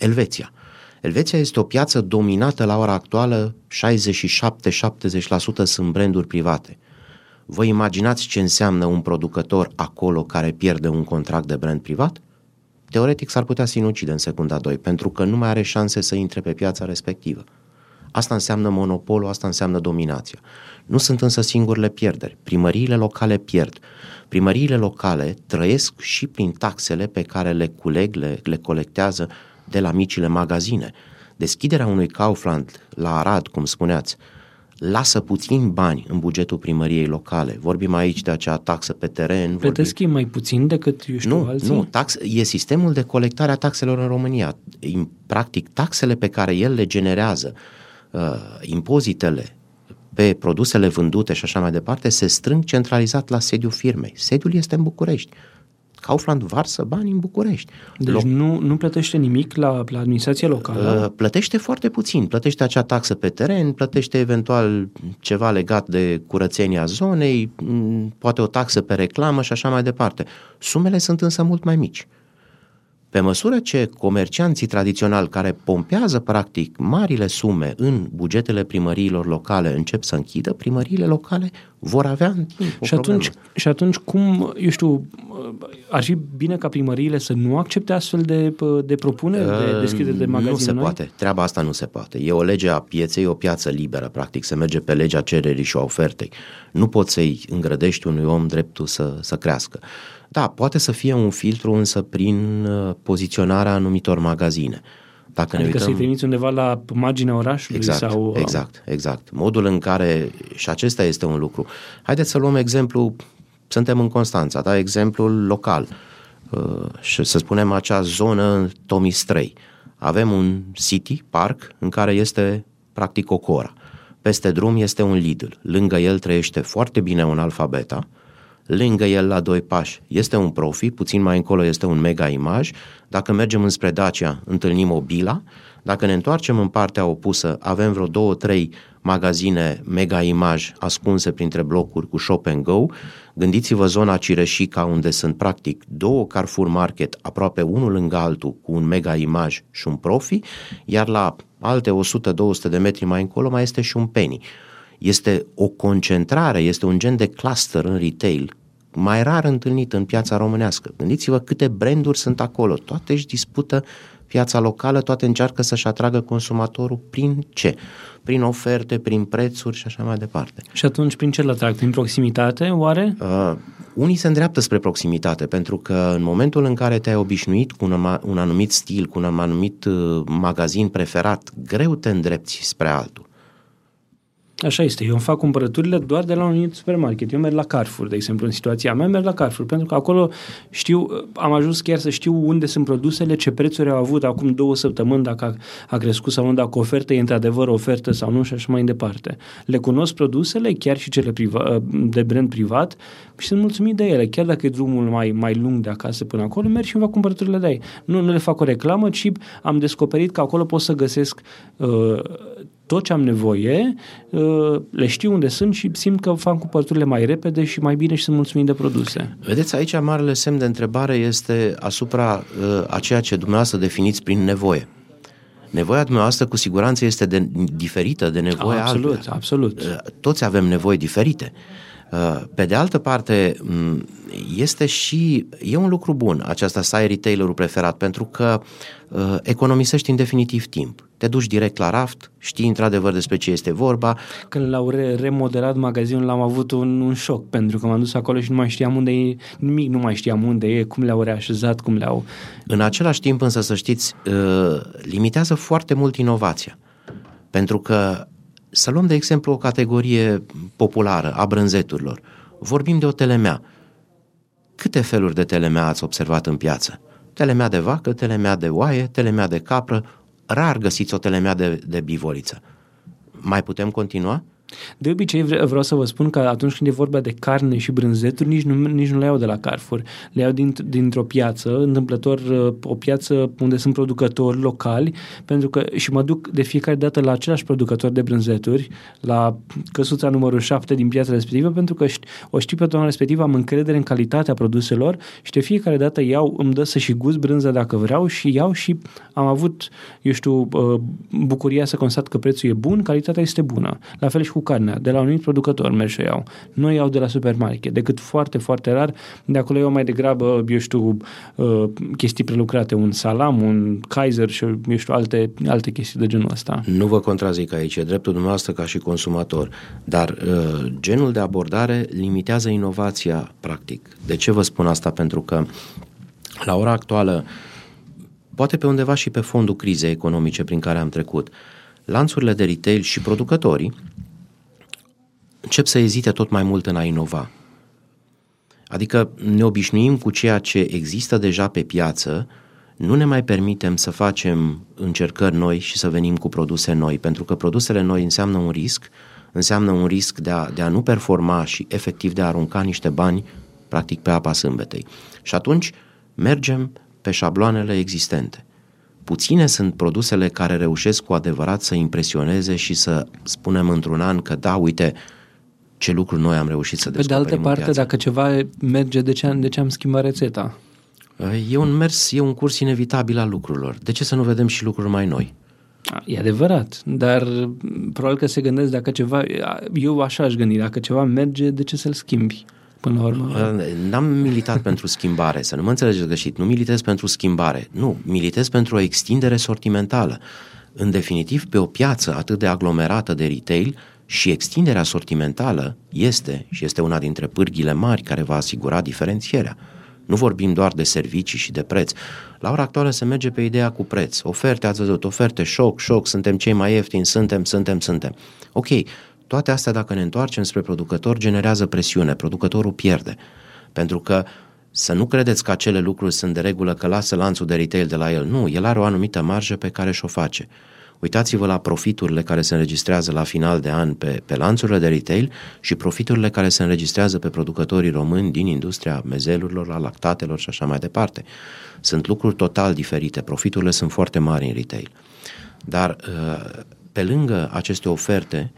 S2: Elveția. Elveția este o piață dominată la ora actuală, 67-70% sunt branduri private. Vă imaginați ce înseamnă un producător acolo care pierde un contract de brand privat? Teoretic s-ar putea sinucide în secunda 2, pentru că nu mai are șanse să intre pe piața respectivă. Asta înseamnă monopolul, asta înseamnă dominația. Nu sunt însă singurele pierderi. Primăriile locale pierd. Primăriile locale trăiesc și prin taxele pe care le culeg, le, le colectează de la micile magazine. Deschiderea unui Kaufland la Arad, cum spuneați, lasă puțin bani în bugetul primăriei locale. Vorbim aici de acea taxă pe teren.
S1: Plătesc ei mai puțin decât, eu știu,
S2: nu,
S1: alții?
S2: nu, tax, e sistemul de colectare a taxelor în România. Practic, taxele pe care el le generează, uh, impozitele pe produsele vândute și așa mai departe, se strâng centralizat la sediul firmei. Sediul este în București. Kaufland varsă bani în București.
S1: Deci Loc- nu, nu plătește nimic la, la administrația locală?
S2: Uh, plătește foarte puțin. Plătește acea taxă pe teren, plătește eventual ceva legat de curățenia zonei, m, poate o taxă pe reclamă și așa mai departe. Sumele sunt însă mult mai mici. Pe măsură ce comercianții tradiționali care pompează practic marile sume în bugetele primăriilor locale încep să închidă, primăriile locale vor avea în timp o
S1: și atunci,
S2: problemă.
S1: și atunci cum, eu știu, ar fi bine ca primăriile să nu accepte astfel de, de propuneri de deschidere de magazine
S2: Nu se
S1: noi?
S2: poate. Treaba asta nu se poate. E o lege a pieței, o piață liberă, practic. Se merge pe legea cererii și a ofertei. Nu poți să-i îngrădești unui om dreptul să, să crească. Da, poate să fie un filtru însă prin uh, poziționarea anumitor magazine. Dacă
S1: Adică
S2: ne uităm...
S1: să-i trimiți undeva la marginea orașului
S2: Exact,
S1: sau...
S2: exact, exact. Modul în care, și acesta este un lucru. Haideți să luăm exemplu, suntem în Constanța, da? exemplul local. Uh, și să spunem acea zonă Tomistrei. Avem un city, park, în care este practic o cora. Peste drum este un Lidl. Lângă el trăiește foarte bine un alfabeta. Lângă el, la doi pași, este un profi, puțin mai încolo este un mega imaj. Dacă mergem înspre Dacia, întâlnim o Bila. Dacă ne întoarcem în partea opusă, avem vreo două, trei magazine mega imaj ascunse printre blocuri cu shop and go. Gândiți-vă zona Cireșica, unde sunt practic două Carrefour Market, aproape unul lângă altul, cu un mega imaj și un profi, iar la alte 100-200 de metri mai încolo mai este și un penny. Este o concentrare, este un gen de cluster în retail mai rar întâlnit în piața românească. Gândiți-vă câte branduri sunt acolo. Toate își dispută piața locală, toate încearcă să-și atragă consumatorul prin ce? Prin oferte, prin prețuri și așa mai departe.
S1: Și atunci prin ce îl atrag? Prin proximitate, oare?
S2: Uh, unii se îndreaptă spre proximitate, pentru că în momentul în care te-ai obișnuit cu un, un anumit stil, cu un anumit uh, magazin preferat, greu te îndrepți spre altul.
S1: Așa este. Eu îmi fac cumpărăturile doar de la un anumit supermarket. Eu merg la Carrefour, de exemplu, în situația mea, merg la Carrefour, pentru că acolo știu, am ajuns chiar să știu unde sunt produsele, ce prețuri au avut acum două săptămâni, dacă a, a crescut sau nu, dacă oferta e într-adevăr ofertă sau nu și așa mai departe. Le cunosc produsele, chiar și cele priva, de brand privat și sunt mulțumit de ele. Chiar dacă e drumul mai, mai lung de acasă până acolo, merg și îmi fac cumpărăturile de ei. Nu, nu le fac o reclamă, ci am descoperit că acolo pot să găsesc uh, tot ce am nevoie, uh, le știu unde sunt și simt că fac cumpărăturile mai repede și mai bine și sunt mulțumit de produse.
S2: Vedeți, aici marele semn de întrebare este asupra uh, a ceea ce dumneavoastră definiți prin nevoie. Nevoia dumneavoastră cu siguranță este de, diferită de nevoia
S1: Absolut,
S2: altuia.
S1: absolut.
S2: Uh, toți avem nevoi diferite. Pe de altă parte, este și, e un lucru bun aceasta să ai retailerul preferat, pentru că economisești în definitiv timp te duci direct la raft, știi într-adevăr despre ce este vorba.
S1: Când l-au re- remodelat magazinul, l-am avut un, un șoc, pentru că m-am dus acolo și nu mai știam unde e, nimic nu mai știam unde e, cum le-au reașezat, cum le-au...
S2: În același timp, însă, să știți, uh, limitează foarte mult inovația. Pentru că, să luăm de exemplu o categorie populară a brânzeturilor. Vorbim de o telemea. Câte feluri de telemea ați observat în piață? Telemea de vacă, telemea de oaie, telemea de capră, rar găsiți o telemea de, de bivoliță. Mai putem continua?
S1: De obicei vreau să vă spun că atunci când e vorba de carne și brânzeturi, nici nu, nici nu le iau de la Carrefour. Le iau din, dintr-o piață, întâmplător uh, o piață unde sunt producători locali, pentru că și mă duc de fiecare dată la același producător de brânzeturi, la căsuța numărul 7 din piața respectivă, pentru că o știu pe doamna respectivă, am încredere în calitatea produselor și de fiecare dată iau, îmi dă să și gust brânză dacă vreau și iau și am avut, eu știu, uh, bucuria să constat că prețul e bun, calitatea este bună. La fel și cu cu carnea, de la un anumit producător merg și iau. Nu iau de la supermarket, decât foarte, foarte rar. De acolo iau mai degrabă, eu știu, uh, chestii prelucrate, un salam, un Kaiser și, eu știu, alte, alte chestii de genul ăsta.
S2: Nu vă contrazic aici, e dreptul dumneavoastră ca și consumator, dar uh, genul de abordare limitează inovația, practic. De ce vă spun asta? Pentru că la ora actuală, poate pe undeva și pe fondul crizei economice prin care am trecut, lanțurile de retail și producătorii încep să ezite tot mai mult în a inova. Adică ne obișnuim cu ceea ce există deja pe piață, nu ne mai permitem să facem încercări noi și să venim cu produse noi, pentru că produsele noi înseamnă un risc, înseamnă un risc de a, de a nu performa și efectiv de a arunca niște bani practic pe apa sâmbetei. Și atunci mergem pe șabloanele existente. Puține sunt produsele care reușesc cu adevărat să impresioneze și să spunem într-un an că da, uite, ce lucruri noi am reușit să descoperim
S1: Pe de altă parte, dacă ceva merge, de ce, de ce am schimbat rețeta?
S2: E un mers, e un curs inevitabil al lucrurilor. De ce să nu vedem și lucruri mai noi?
S1: E adevărat, dar probabil că se gândesc dacă ceva, eu așa aș gândi, dacă ceva merge, de ce să-l schimbi? Până la urmă.
S2: N-am militat pentru schimbare, să nu mă înțelegeți greșit. Nu militez pentru schimbare. Nu, militez pentru o extindere sortimentală. În definitiv, pe o piață atât de aglomerată de retail, și extinderea sortimentală este și este una dintre pârghile mari care va asigura diferențierea. Nu vorbim doar de servicii și de preț. La ora actuală se merge pe ideea cu preț. Oferte, ați văzut, oferte, șoc, șoc, suntem cei mai ieftini, suntem, suntem, suntem. Ok, toate astea dacă ne întoarcem spre producător generează presiune, producătorul pierde. Pentru că să nu credeți că acele lucruri sunt de regulă că lasă lanțul de retail de la el. Nu, el are o anumită marjă pe care și-o face. Uitați-vă la profiturile care se înregistrează la final de an pe, pe lanțurile de retail și profiturile care se înregistrează pe producătorii români din industria mezelurilor, la lactatelor și așa mai departe. Sunt lucruri total diferite. Profiturile sunt foarte mari în retail. Dar uh, pe lângă aceste oferte,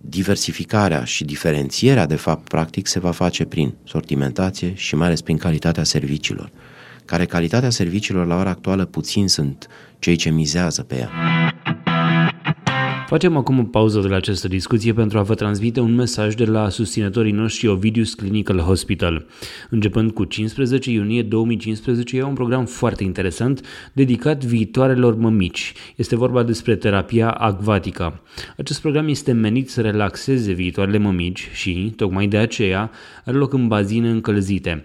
S2: diversificarea și diferențierea, de fapt, practic, se va face prin sortimentație și mai ales prin calitatea serviciilor, care calitatea serviciilor la ora actuală puțin sunt cei ce mizează pe ea.
S1: Facem acum o pauză de la această discuție pentru a vă transmite un mesaj de la susținătorii noștri Ovidius Clinical Hospital. Începând cu 15 iunie 2015, e un program foarte interesant dedicat viitoarelor mămici. Este vorba despre terapia acvatica. Acest program este menit să relaxeze viitoarele mămici și, tocmai de aceea, are loc în bazine încălzite.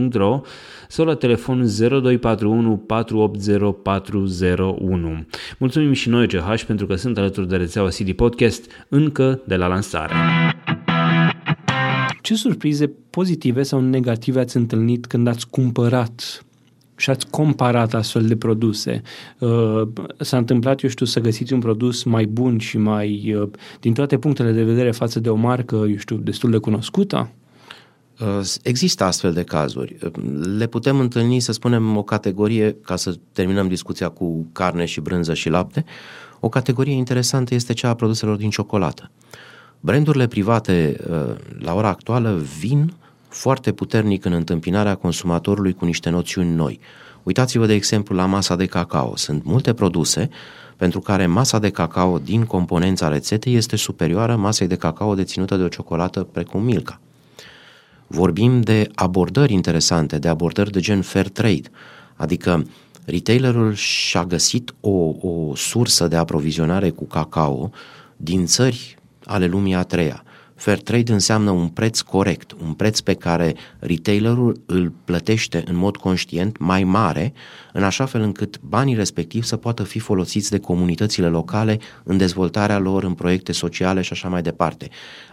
S1: www.ovidius-ch.ro sau la telefon 0241 480 401. Mulțumim și noi CH pentru că sunt alături de rețeaua CD Podcast încă de la lansare. Ce surprize pozitive sau negative ați întâlnit când ați cumpărat și ați comparat astfel de produse. Uh, s-a întâmplat, eu știu, să găsiți un produs mai bun și mai, uh, din toate punctele de vedere, față de o marcă, eu știu, destul de cunoscută?
S2: Uh, există astfel de cazuri. Le putem întâlni, să spunem, o categorie, ca să terminăm discuția cu carne și brânză și lapte, o categorie interesantă este cea a produselor din ciocolată. Brandurile private uh, la ora actuală vin foarte puternic în întâmpinarea consumatorului cu niște noțiuni noi. Uitați-vă, de exemplu, la masa de cacao. Sunt multe produse pentru care masa de cacao din componența rețetei este superioară masei de cacao deținută de o ciocolată precum Milka. Vorbim de abordări interesante, de abordări de gen fair trade, adică retailerul și-a găsit o, o sursă de aprovizionare cu cacao din țări ale lumii a treia. Fair trade înseamnă un preț corect, un preț pe care retailerul îl plătește în mod conștient mai mare, în așa fel încât banii respectivi să poată fi folosiți de comunitățile locale în dezvoltarea lor, în proiecte sociale și așa mai departe.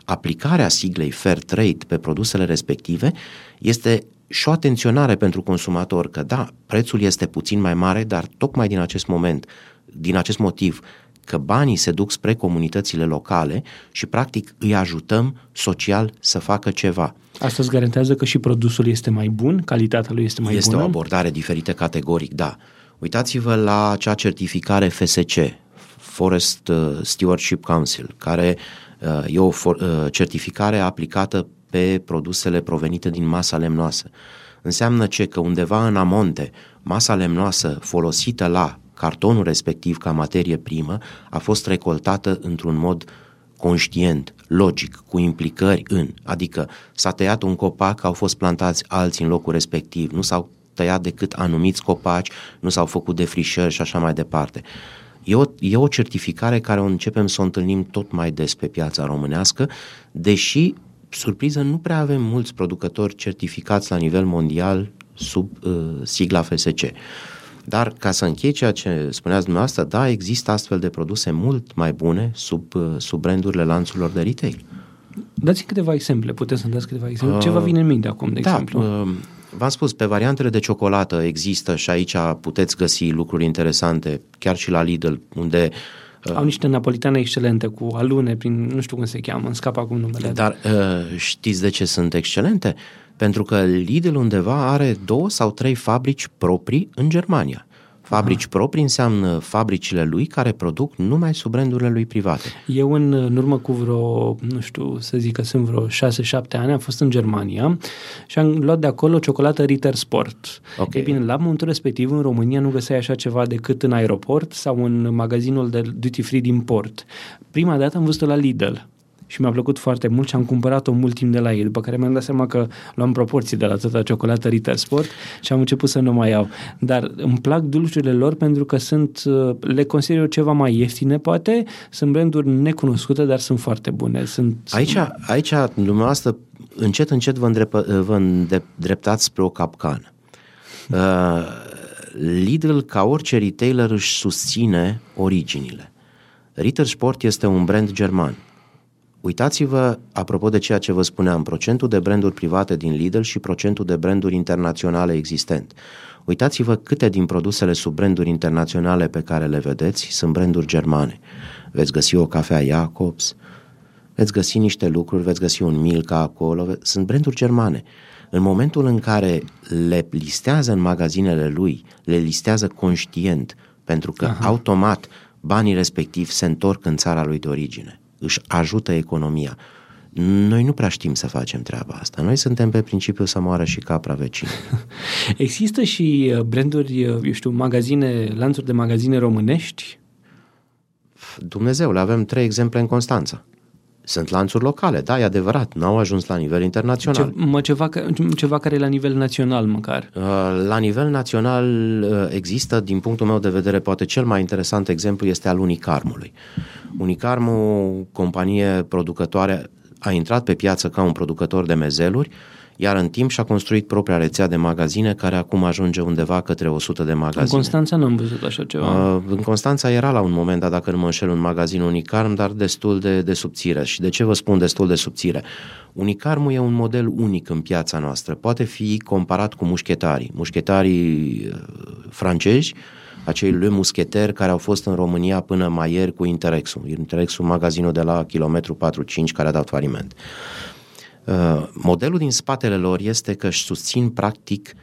S2: Aplicarea siglei fair trade pe produsele respective este și o atenționare pentru consumator că da, prețul este puțin mai mare, dar tocmai din acest moment, din acest motiv, că banii se duc spre comunitățile locale și practic îi ajutăm social să facă ceva.
S1: Asta îți garantează că și produsul este mai bun, calitatea lui este mai
S2: este
S1: bună?
S2: Este o abordare diferită categoric, da. Uitați-vă la acea certificare FSC, Forest uh, Stewardship Council, care uh, e o for, uh, certificare aplicată pe produsele provenite din masa lemnoasă. Înseamnă ce? Că undeva în amonte, masa lemnoasă folosită la cartonul respectiv ca materie primă a fost recoltată într-un mod conștient, logic, cu implicări în, adică s-a tăiat un copac, au fost plantați alții în locul respectiv, nu s-au tăiat decât anumiți copaci, nu s-au făcut defrișări și așa mai departe. E o, e o certificare care o începem să o întâlnim tot mai des pe piața românească, deși, surpriză, nu prea avem mulți producători certificați la nivel mondial sub uh, sigla FSC. Dar ca să închei ceea ce spuneați dumneavoastră, da, există astfel de produse mult mai bune sub, uh, sub brandurile lanțurilor de retail.
S1: Dați câteva exemple, puteți să dați câteva exemple. Uh, ce vă vine în minte acum, de
S2: da,
S1: exemplu?
S2: Uh, v-am spus, pe variantele de ciocolată există și aici puteți găsi lucruri interesante, chiar și la Lidl, unde
S1: uh, au niște napolitane excelente cu alune prin, nu știu cum se cheamă, îmi scap acum numele.
S2: Dar uh, știți de ce sunt excelente? Pentru că Lidl undeva are două sau trei fabrici proprii în Germania. Fabrici Aha. proprii înseamnă fabricile lui care produc numai sub brandurile lui private.
S1: Eu în, în urmă cu vreo, nu știu, să zic că sunt vreo 6-7 ani, am fost în Germania și am luat de acolo ciocolată Ritter Sport. Okay. E bine, la momentul respectiv în România nu găseai așa ceva decât în aeroport sau în magazinul de duty free din port. Prima dată am văzut-o la Lidl și mi-a plăcut foarte mult și am cumpărat-o mult timp de la ei, după care mi-am dat seama că luam proporții de la toată ciocolată Ritter Sport și am început să nu mai iau. Dar îmi plac dulciurile lor pentru că sunt, uh, le consider eu ceva mai ieftine, poate, sunt branduri necunoscute, dar sunt foarte bune. Sunt...
S2: Aici, aici dumneavoastră, încet, încet vă, îndrepă, vă îndreptați spre o capcană. Uh, Lidl, ca orice retailer, își susține originile. Ritter Sport este un brand german Uitați-vă, apropo de ceea ce vă spuneam, procentul de branduri private din Lidl și procentul de branduri internaționale existent. Uitați-vă câte din produsele sub branduri internaționale pe care le vedeți sunt branduri germane. Veți găsi o cafea Jacobs, veți găsi niște lucruri, veți găsi un Milka acolo, sunt branduri germane. În momentul în care le listează în magazinele lui, le listează conștient, pentru că Aha. automat banii respectivi se întorc în țara lui de origine, își ajută economia. Noi nu prea știm să facem treaba asta. Noi suntem pe principiu să moară și capra vecin.
S1: Există și uh, branduri, uh, eu știu, magazine, lanțuri de magazine românești?
S2: Dumnezeu, le avem trei exemple în Constanța. Sunt lanțuri locale, da, e adevărat, n-au ajuns la nivel internațional. Ce,
S1: mă, ceva, ceva care e la nivel național măcar. Uh,
S2: la nivel național există, din punctul meu de vedere, poate cel mai interesant exemplu este al Unicarmului. Unicarmul, companie producătoare a intrat pe piață ca un producător de mezeluri, iar în timp și-a construit propria rețea de magazine care acum ajunge undeva către 100 de magazine. În
S1: Constanța nu am văzut așa ceva.
S2: Uh, în Constanța era la un moment dat, dacă nu mă înșel, un magazin Unicarm, dar destul de, de subțire. Și de ce vă spun destul de subțire? Unicarmul e un model unic în piața noastră. Poate fi comparat cu mușchetarii. Mușchetarii uh, francezi, acei Le Musketer care au fost în România până mai ieri cu Interexul. Interexul, magazinul de la kilometru 4-5 care a dat faliment. Uh, modelul din spatele lor este că își susțin practic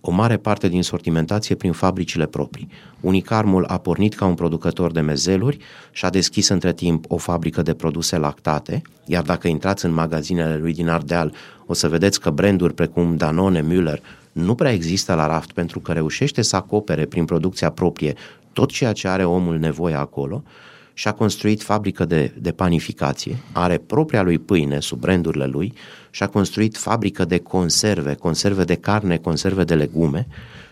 S2: o mare parte din sortimentație prin fabricile proprii. Unicarmul a pornit ca un producător de mezeluri și a deschis între timp o fabrică de produse lactate, iar dacă intrați în magazinele lui din Ardeal, o să vedeți că branduri precum Danone, Müller nu prea există la raft pentru că reușește să acopere prin producția proprie tot ceea ce are omul nevoie acolo și a construit fabrică de, de panificație, are propria lui pâine sub brandurile lui și a construit fabrică de conserve, conserve de carne, conserve de legume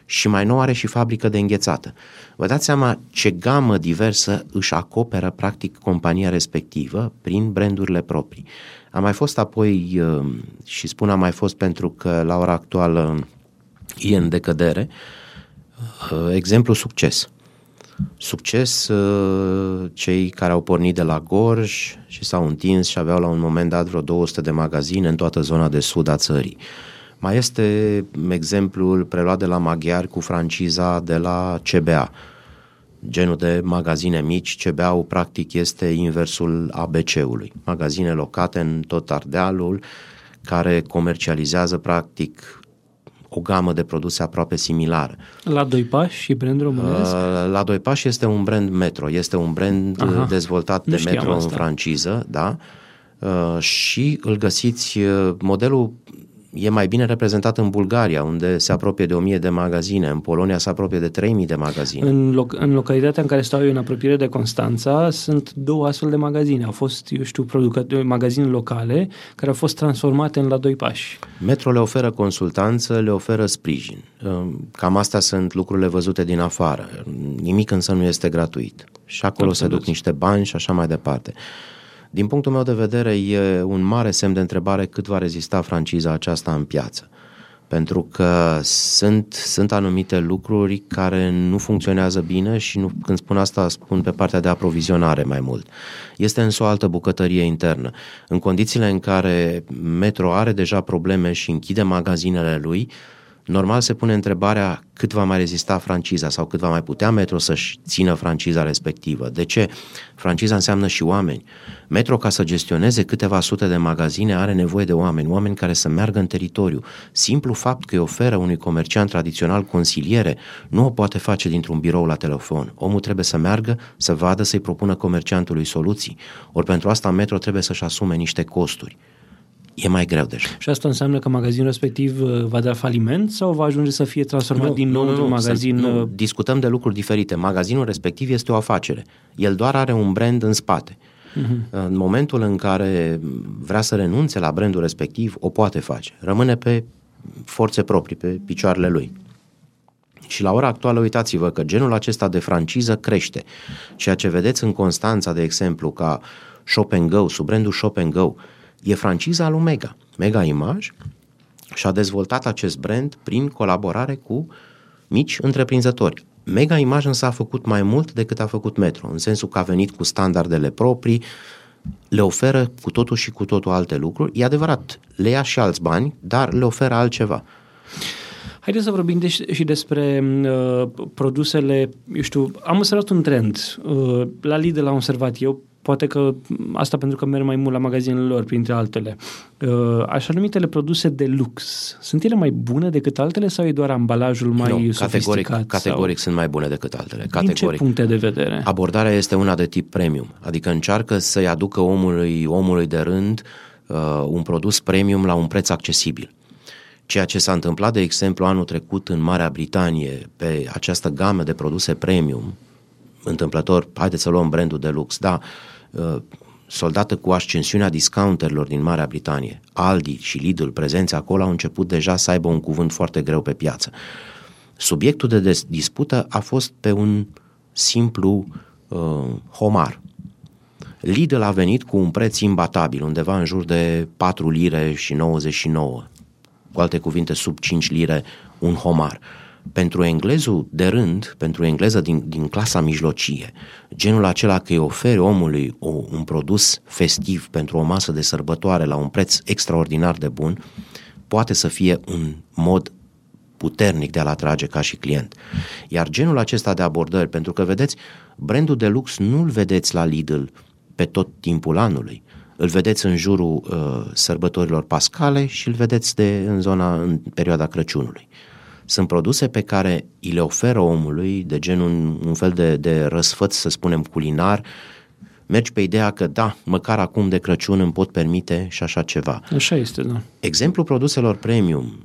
S2: și mai nou are și fabrică de înghețată. Vă dați seama ce gamă diversă își acoperă practic compania respectivă prin brandurile proprii. A mai fost apoi, uh, și spun a mai fost pentru că la ora actuală e în decădere, uh, exemplu succes. Succes uh, cei care au pornit de la Gorj și s-au întins și aveau la un moment dat vreo 200 de magazine în toată zona de sud a țării. Mai este exemplul preluat de la maghiari cu franciza de la CBA, genul de magazine mici. CBA-ul practic este inversul ABC-ului. Magazine locate în tot Ardealul care comercializează practic o gamă de produse aproape similară.
S1: La doi pași și brand românesc? Uh,
S2: la doi pași este un brand metro, este un brand Aha, dezvoltat de metro asta. în franciză, da? Uh, și îl găsiți, uh, modelul e mai bine reprezentat în Bulgaria, unde se apropie de 1000 de magazine, în Polonia se apropie de 3000 de magazine.
S1: În, loc, în localitatea în care stau eu, în apropiere de Constanța, sunt două astfel de magazine. Au fost, eu știu, producători, magazine locale care au fost transformate în la doi pași.
S2: Metro le oferă consultanță, le oferă sprijin. Cam astea sunt lucrurile văzute din afară. Nimic însă nu este gratuit. Și acolo Absolut. se duc niște bani și așa mai departe. Din punctul meu de vedere, e un mare semn de întrebare cât va rezista franciza aceasta în piață. Pentru că sunt, sunt anumite lucruri care nu funcționează bine și nu, când spun asta spun pe partea de aprovizionare mai mult. Este însă o altă bucătărie internă. În condițiile în care Metro are deja probleme și închide magazinele lui, uh, normal se pune întrebarea cât va mai rezista franciza sau cât va mai putea Metro să-și țină franciza respectivă. De ce? Franciza înseamnă și oameni. Metro, ca să gestioneze câteva sute de magazine, are nevoie de oameni, oameni care să meargă în teritoriu. Simplu fapt că îi oferă unui comerciant tradițional consiliere nu o poate face dintr-un birou la telefon. Omul trebuie să meargă, să vadă, să-i propună comerciantului soluții. Ori pentru asta Metro trebuie să-și asume niște costuri e mai greu deja.
S1: Și asta înseamnă că magazinul respectiv uh, va da faliment sau va ajunge să fie transformat nu, din nou nu, într-un magazin? Nu,
S2: uh, discutăm de lucruri diferite. Magazinul respectiv este o afacere. El doar are un brand în spate. Uh-huh. În momentul în care vrea să renunțe la brandul respectiv, o poate face. Rămâne pe forțe proprii, pe picioarele lui. Și la ora actuală, uitați-vă că genul acesta de franciză crește. Ceea ce vedeți în Constanța, de exemplu, ca Shop Go, sub brandul Shop Go, e franciza lui Mega. Mega Image și-a dezvoltat acest brand prin colaborare cu mici întreprinzători. Mega Image însă a făcut mai mult decât a făcut Metro, în sensul că a venit cu standardele proprii, le oferă cu totul și cu totul alte lucruri. E adevărat, le ia și alți bani, dar le oferă altceva.
S1: Haideți să vorbim de- și despre uh, produsele, eu știu, am observat un trend. Uh, la Lidl am observat eu, poate că asta pentru că merg mai mult la magazinele lor, printre altele. Uh, așa numitele produse de lux, sunt ele mai bune decât altele sau e doar ambalajul mai
S2: nu,
S1: sofisticat?
S2: categoric,
S1: sau...
S2: categoric sunt mai bune decât altele.
S1: Din
S2: Categoric.
S1: ce puncte de vedere?
S2: Abordarea este una de tip premium, adică încearcă să-i aducă omului, omului de rând uh, un produs premium la un preț accesibil. Ceea ce s-a întâmplat, de exemplu, anul trecut în Marea Britanie pe această gamă de produse premium, întâmplător, haideți să luăm brandul de lux, da, uh, soldată cu ascensiunea discounterilor din Marea Britanie, Aldi și Lidl prezenți acolo au început deja să aibă un cuvânt foarte greu pe piață. Subiectul de des- dispută a fost pe un simplu uh, homar. Lidl a venit cu un preț imbatabil, undeva în jur de 4 lire și 99, cu alte cuvinte sub 5 lire un homar. Pentru englezul de rând, pentru engleză din, din clasa mijlocie, genul acela că îi oferi omului o, un produs festiv pentru o masă de sărbătoare la un preț extraordinar de bun, poate să fie un mod puternic de a-l atrage ca și client. Iar genul acesta de abordări, pentru că vedeți, brandul de lux nu-l vedeți la Lidl pe tot timpul anului. Îl vedeți în jurul uh, sărbătorilor pascale și îl vedeți de, în zona, în perioada Crăciunului. Sunt produse pe care îi le oferă omului, de genul un, un fel de, de răsfăț, să spunem, culinar, mergi pe ideea că da, măcar acum de Crăciun îmi pot permite și așa ceva.
S1: Așa este, da.
S2: Exemplul produselor premium,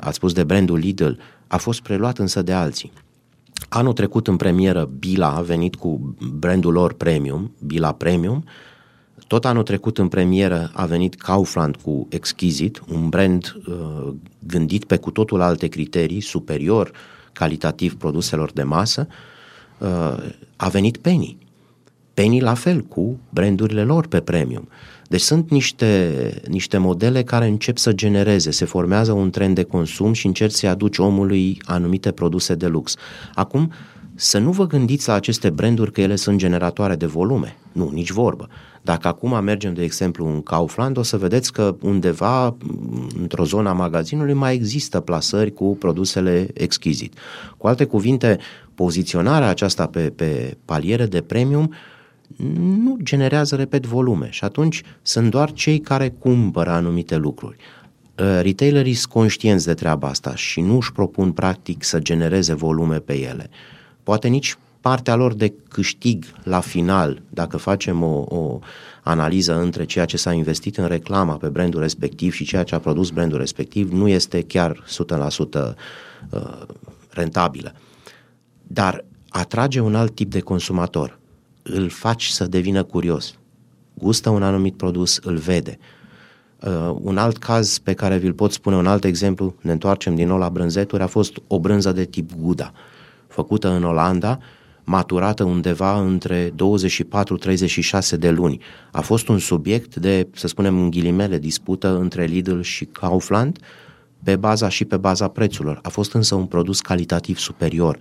S2: ați spus de brandul Lidl, a fost preluat însă de alții. Anul trecut în premieră Bila a venit cu brandul lor premium, Bila Premium. Tot anul trecut în premieră a venit Kaufland cu Exquisite, un brand uh, gândit pe cu totul alte criterii, superior calitativ produselor de masă. Uh, a venit Penny. Penny la fel cu brandurile lor pe premium. Deci sunt niște, niște modele care încep să genereze, se formează un trend de consum și încerci să-i aduci omului anumite produse de lux. Acum, să nu vă gândiți la aceste branduri că ele sunt generatoare de volume. Nu, nici vorbă. Dacă acum mergem, de exemplu, în Kaufland, o să vedeți că undeva, într-o zonă a magazinului, mai există plasări cu produsele exchizit. Cu alte cuvinte, poziționarea aceasta pe, pe paliere de premium nu generează, repet, volume și atunci sunt doar cei care cumpără anumite lucruri. Retailerii sunt conștienți de treaba asta și nu își propun practic să genereze volume pe ele. Poate nici partea lor de câștig la final, dacă facem o, o analiză între ceea ce s-a investit în reclama pe brandul respectiv și ceea ce a produs brandul respectiv, nu este chiar 100% rentabilă. Dar atrage un alt tip de consumator. Îl faci să devină curios. Gustă un anumit produs, îl vede. Uh, un alt caz pe care vi-l pot spune, un alt exemplu, ne întoarcem din nou la brânzeturi, a fost o brânză de tip Gouda, făcută în Olanda, maturată undeva între 24-36 de luni. A fost un subiect de, să spunem în ghilimele, dispută între Lidl și Kaufland pe baza și pe baza prețurilor. A fost însă un produs calitativ superior.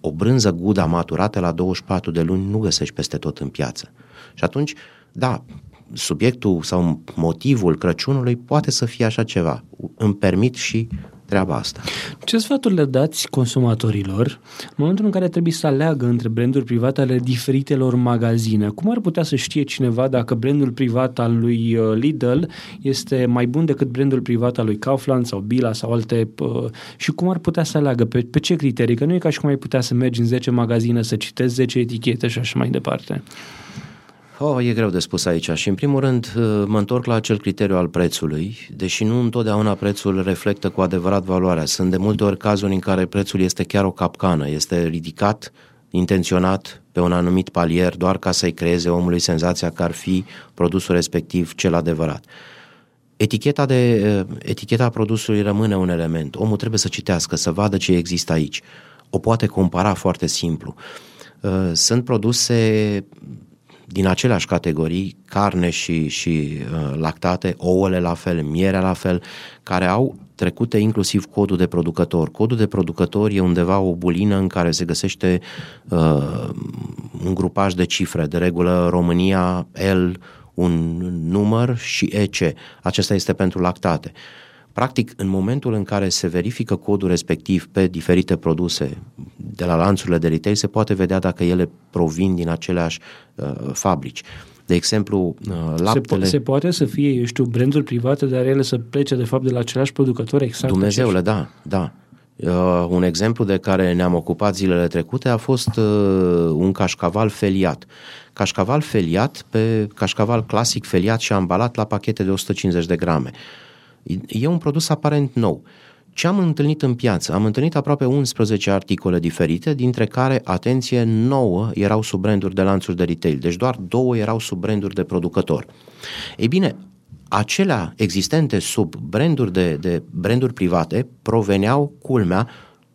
S2: O brânză Gouda maturată la 24 de luni nu găsești peste tot în piață. Și atunci, da, subiectul sau motivul Crăciunului poate să fie așa ceva. Îmi permit și treaba asta.
S1: Ce sfaturi le dați consumatorilor în momentul în care trebuie să aleagă între branduri private ale diferitelor magazine? Cum ar putea să știe cineva dacă brandul privat al lui Lidl este mai bun decât brandul privat al lui Kaufland sau Bila sau alte... și cum ar putea să aleagă? Pe, pe ce criterii? Că nu e ca și cum ai putea să mergi în 10 magazine, să citezi 10 etichete și așa mai departe.
S2: Oh, e greu de spus aici și în primul rând mă întorc la acel criteriu al prețului, deși nu întotdeauna prețul reflectă cu adevărat valoarea. Sunt de multe ori cazuri în care prețul este chiar o capcană, este ridicat intenționat pe un anumit palier doar ca să-i creeze omului senzația că ar fi produsul respectiv cel adevărat. Eticheta, de, eticheta produsului rămâne un element. Omul trebuie să citească, să vadă ce există aici. O poate compara foarte simplu. Sunt produse din aceleași categorii, carne și, și uh, lactate, ouăle la fel, mierea la fel, care au trecute inclusiv codul de producător. Codul de producător e undeva o bulină în care se găsește uh, un grupaj de cifre, de regulă România L un număr și EC. Acesta este pentru lactate. Practic, în momentul în care se verifică codul respectiv pe diferite produse de la lanțurile de retail, se poate vedea dacă ele provin din aceleași uh, fabrici. De exemplu, uh, laptele...
S1: Se, po- se poate să fie, eu știu, branduri private, dar ele să plece de fapt de la același producător exact?
S2: Dumnezeule, da, da. Uh, un exemplu de care ne-am ocupat zilele trecute a fost uh, un cașcaval feliat. Cașcaval feliat pe cașcaval clasic feliat și ambalat la pachete de 150 de grame. E un produs aparent nou. Ce am întâlnit în piață? Am întâlnit aproape 11 articole diferite, dintre care, atenție, 9 erau sub branduri de lanțuri de retail, deci doar două erau sub branduri de producător. Ei bine, acelea existente sub branduri, de, de branduri private proveneau, culmea,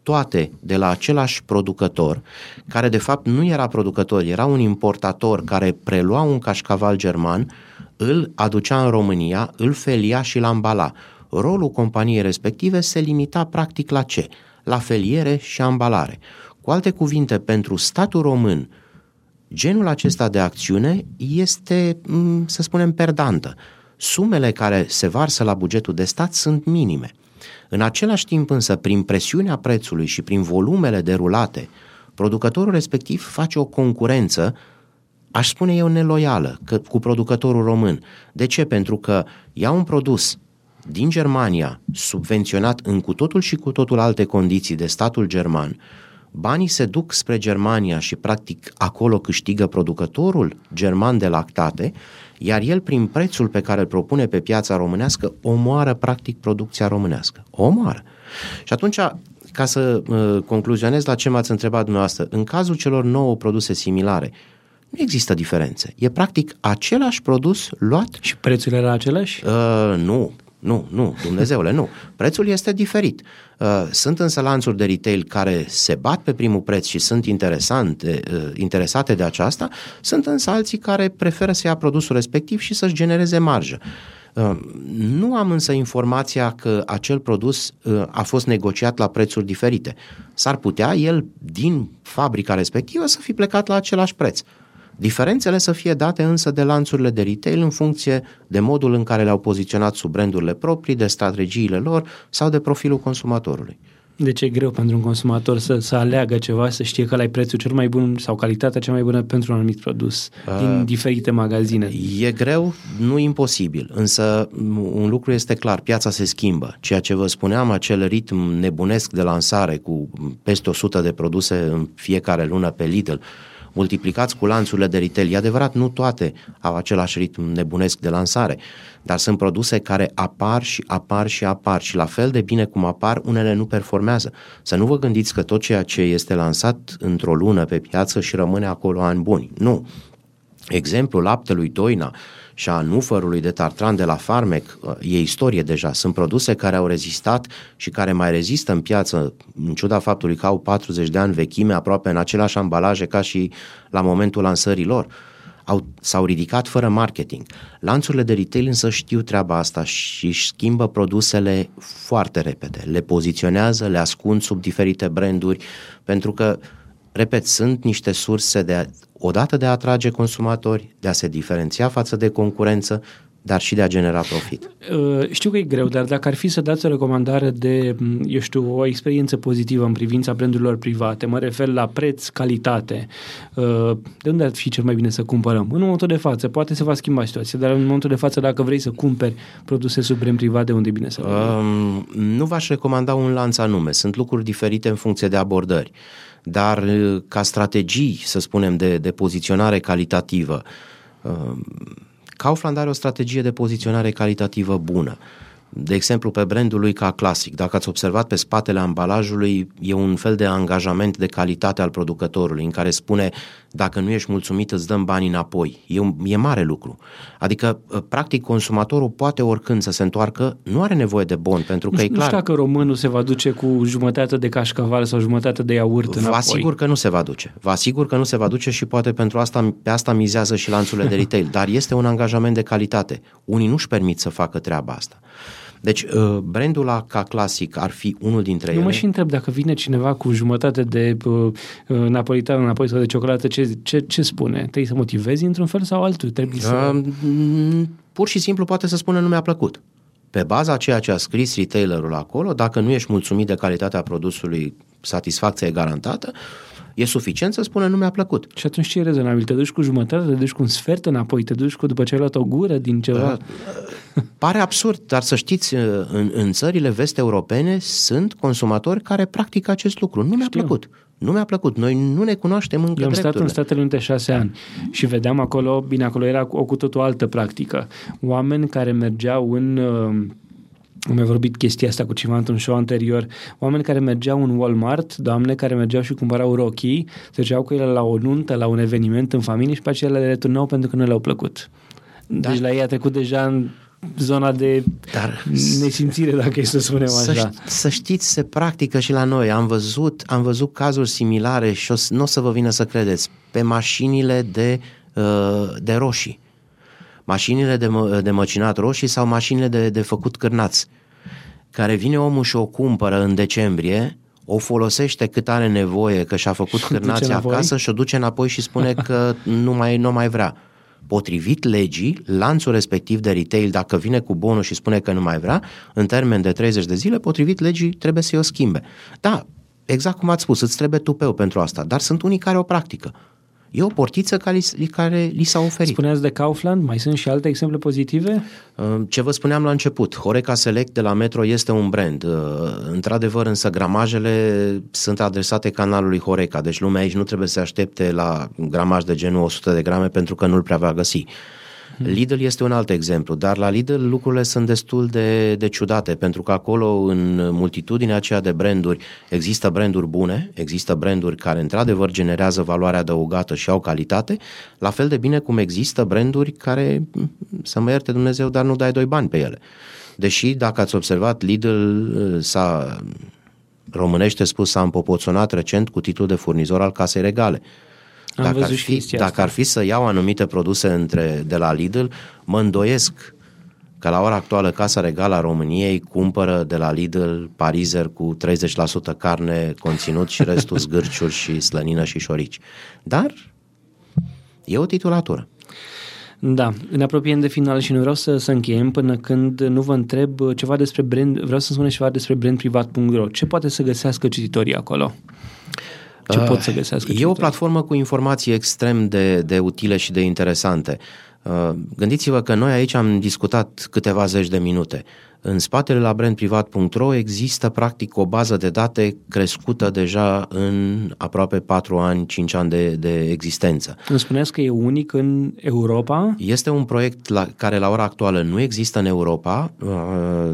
S2: toate de la același producător, care de fapt nu era producător, era un importator care prelua un cașcaval german, îl aducea în România, îl felia și îl ambala. Rolul companiei respective se limita practic la ce? La feliere și ambalare. Cu alte cuvinte, pentru statul român, genul acesta de acțiune este, mm, să spunem, perdantă sumele care se varsă la bugetul de stat sunt minime. În același timp însă, prin presiunea prețului și prin volumele derulate, producătorul respectiv face o concurență, aș spune eu, neloială că, cu producătorul român. De ce? Pentru că ia un produs din Germania, subvenționat în cu totul și cu totul alte condiții de statul german, banii se duc spre Germania și practic acolo câștigă producătorul german de lactate, iar el prin prețul pe care îl propune pe piața românească omoară practic producția românească. O omoară. Și atunci, ca să uh, concluzionez la ce m-ați întrebat dumneavoastră, în cazul celor nouă produse similare, nu există diferențe. E practic același produs luat.
S1: Și prețurile era același?
S2: Uh, nu. Nu, nu, Dumnezeule, nu. Prețul este diferit. Uh, sunt însă lanțuri de retail care se bat pe primul preț și sunt interesante, uh, interesate de aceasta, sunt însă alții care preferă să ia produsul respectiv și să-și genereze marjă. Uh, nu am însă informația că acel produs a fost negociat la prețuri diferite. S-ar putea el, din fabrica respectivă, să fi plecat la același preț. Diferențele să fie date însă de lanțurile de retail în funcție de modul în care le-au poziționat sub brandurile proprii, de strategiile lor sau de profilul consumatorului.
S1: Deci e greu pentru un consumator să, să aleagă ceva, să știe că ai prețul cel mai bun sau calitatea cea mai bună pentru un anumit produs uh, din diferite magazine.
S2: E greu, nu imposibil, însă un lucru este clar, piața se schimbă. Ceea ce vă spuneam, acel ritm nebunesc de lansare cu peste 100 de produse în fiecare lună pe Lidl, multiplicați cu lanțurile de retail. E adevărat, nu toate au același ritm nebunesc de lansare, dar sunt produse care apar și apar și apar și la fel de bine cum apar, unele nu performează. Să nu vă gândiți că tot ceea ce este lansat într-o lună pe piață și rămâne acolo ani buni. Nu. Exemplul laptelui Doina, și a nufărului de tartran de la Farmec uh, e istorie deja. Sunt produse care au rezistat și care mai rezistă în piață, în ciuda faptului că au 40 de ani vechime, aproape în același ambalaje ca și la momentul lansării lor. Au, s-au ridicat fără marketing. Lanțurile de retail însă știu treaba asta și își schimbă produsele foarte repede. Le poziționează, le ascund sub diferite branduri, pentru că repet, sunt niște surse de odată de a atrage consumatori, de a se diferenția față de concurență, dar și de a genera profit.
S1: Uh, știu că e greu, dar dacă ar fi să dați o recomandare de, eu știu, o experiență pozitivă în privința brandurilor private, mă refer la preț, calitate, uh, de unde ar fi cel mai bine să cumpărăm? În momentul de față, poate se va schimba situația, dar în momentul de față, dacă vrei să cumperi produse sub brand privat, de unde e bine să um,
S2: Nu v-aș recomanda un lanț anume, sunt lucruri diferite în funcție de abordări dar uh, ca strategii, să spunem, de, de poziționare calitativă, uh, Kaufland are o strategie de poziționare calitativă bună. De exemplu, pe brandul lui ca clasic, dacă ați observat pe spatele ambalajului, e un fel de angajament de calitate al producătorului, în care spune, dacă nu ești mulțumit, îți dăm bani înapoi. E, un, e mare lucru. Adică, ă, practic, consumatorul poate oricând să se întoarcă, nu are nevoie de bon, pentru că
S1: nu,
S2: e clar...
S1: Nu știu dacă românul se va duce cu jumătate de cașcaval sau jumătate de iaurt înapoi.
S2: Vă asigur că nu se va duce. Vă asigur că nu se va duce și poate pentru asta, pe asta mizează și lanțurile de retail. Dar este un angajament de calitate. Unii nu-și permit să facă treaba asta. Deci, uh, brandul la ca clasic ar fi unul dintre
S1: Eu
S2: ele.
S1: mă și întreb dacă vine cineva cu jumătate de uh, uh, napolitan înapoi sau de ciocolată, ce, ce, ce spune? Trebuie să motivezi într-un fel sau altul? Trebuie să...
S2: Uh, m, pur și simplu poate să spună nu mi-a plăcut. Pe baza a ceea ce a scris retailerul acolo, dacă nu ești mulțumit de calitatea produsului, satisfacția e garantată, e suficient să spună nu mi-a plăcut.
S1: Și atunci ce e rezonabil? Te duci cu jumătate, te duci cu un sfert înapoi, te duci cu după ce ai luat o gură din ceva?
S2: Pare absurd, dar să știți, în, în țările vest-europene sunt consumatori care practică acest lucru. Nu mi-a
S1: Știu.
S2: plăcut. Nu mi-a plăcut. Noi nu ne cunoaștem încă
S1: Eu am stat în
S2: drepturile.
S1: Statele Unite șase ani și vedeam acolo, bine, acolo era o cu totul altă practică. Oameni care mergeau în... uh, Am mai vorbit chestia asta cu cineva într-un show anterior. Oameni care mergeau în Walmart, doamne care mergeau și cumpărau rochii, se duceau cu ele la o nuntă, la un eveniment în familie și pe aceea le returnau pentru că nu le-au plăcut. Deci la ei a trecut deja în zona de
S2: Dar
S1: nesimțire, dacă e să spunem
S2: să,
S1: așa.
S2: ș- să știți, se practică și la noi. Am văzut, am văzut cazuri similare și o, să- nu o să vă vină să credeți, pe mașinile de, uh, de roșii. Mașinile de, mă, de măcinat roșii sau mașinile de, de făcut cârnați. Care vine omul și o cumpără în decembrie, o folosește cât are nevoie, că și-a făcut
S1: Și o duce
S2: cârnați
S1: înapoi?
S2: acasă și o duce înapoi și spune că nu mai, nu mai vrea. Potrivit legii, lanțul respectiv de retail, dacă vine cu bonul și spune că nu mai vrea, în termen de 30 de zile, potrivit legii, trebuie să-i o schimbe. Da, exact cum ați spus, îți trebuie tupeu pentru asta, dar sunt unii care o practică. E o portiță care li, care li s-a oferit.
S1: Spuneați de Kaufland, mai sunt și alte exemple pozitive?
S2: Uh, Ce vă spuneam la început, Horeca Select de la Metro este un brand. Uh, Într-adevăr, însă, gramajele sunt adresate canalului Horeca, deci lumea aici nu trebuie să se aștepte la gramaj de genul 100 de grame pentru că nu-l prea va găsi. Lidl este un alt exemplu, dar la Lidl lucrurile sunt destul de, de ciudate, pentru că acolo, în multitudinea aceea de branduri, există branduri bune, există branduri care într-adevăr generează valoare adăugată și au calitate, la fel de bine cum există branduri care, să mă ierte Dumnezeu, dar nu dai doi bani pe ele. Deși, dacă ați observat, Lidl uh, s-a, românește spus, s-a împopoțonat recent cu titlul de furnizor al casei regale.
S1: Am
S2: Dacă ar,
S1: văzut și
S2: fi,
S1: chestia
S2: dacă
S1: asta.
S2: ar fi să iau anumite produse între, de la Lidl, mă îndoiesc că la ora actuală Casa Regală a României cumpără de la Lidl parizer cu 30% carne conținut și restul zgârciuri și slănină și șorici. Dar e o titulatură.
S1: Da, ne apropiem de final și nu vreau să, să încheiem până când nu vă întreb ceva despre brand, vreau să spuneți ceva despre brandprivat.ro. Ce poate să găsească cititorii acolo? Ce pot să găsească
S2: E o
S1: cititorii?
S2: platformă cu informații extrem de, de utile și de interesante. Uh, Gândiți-vă că noi aici am discutat câteva zeci de minute. În spatele la brandprivat.ro există practic o bază de date crescută deja în aproape 4 ani, 5 ani de, de existență.
S1: Îmi spuneați că e unic în Europa?
S2: Este un proiect la, care la ora actuală nu există în Europa. Uh,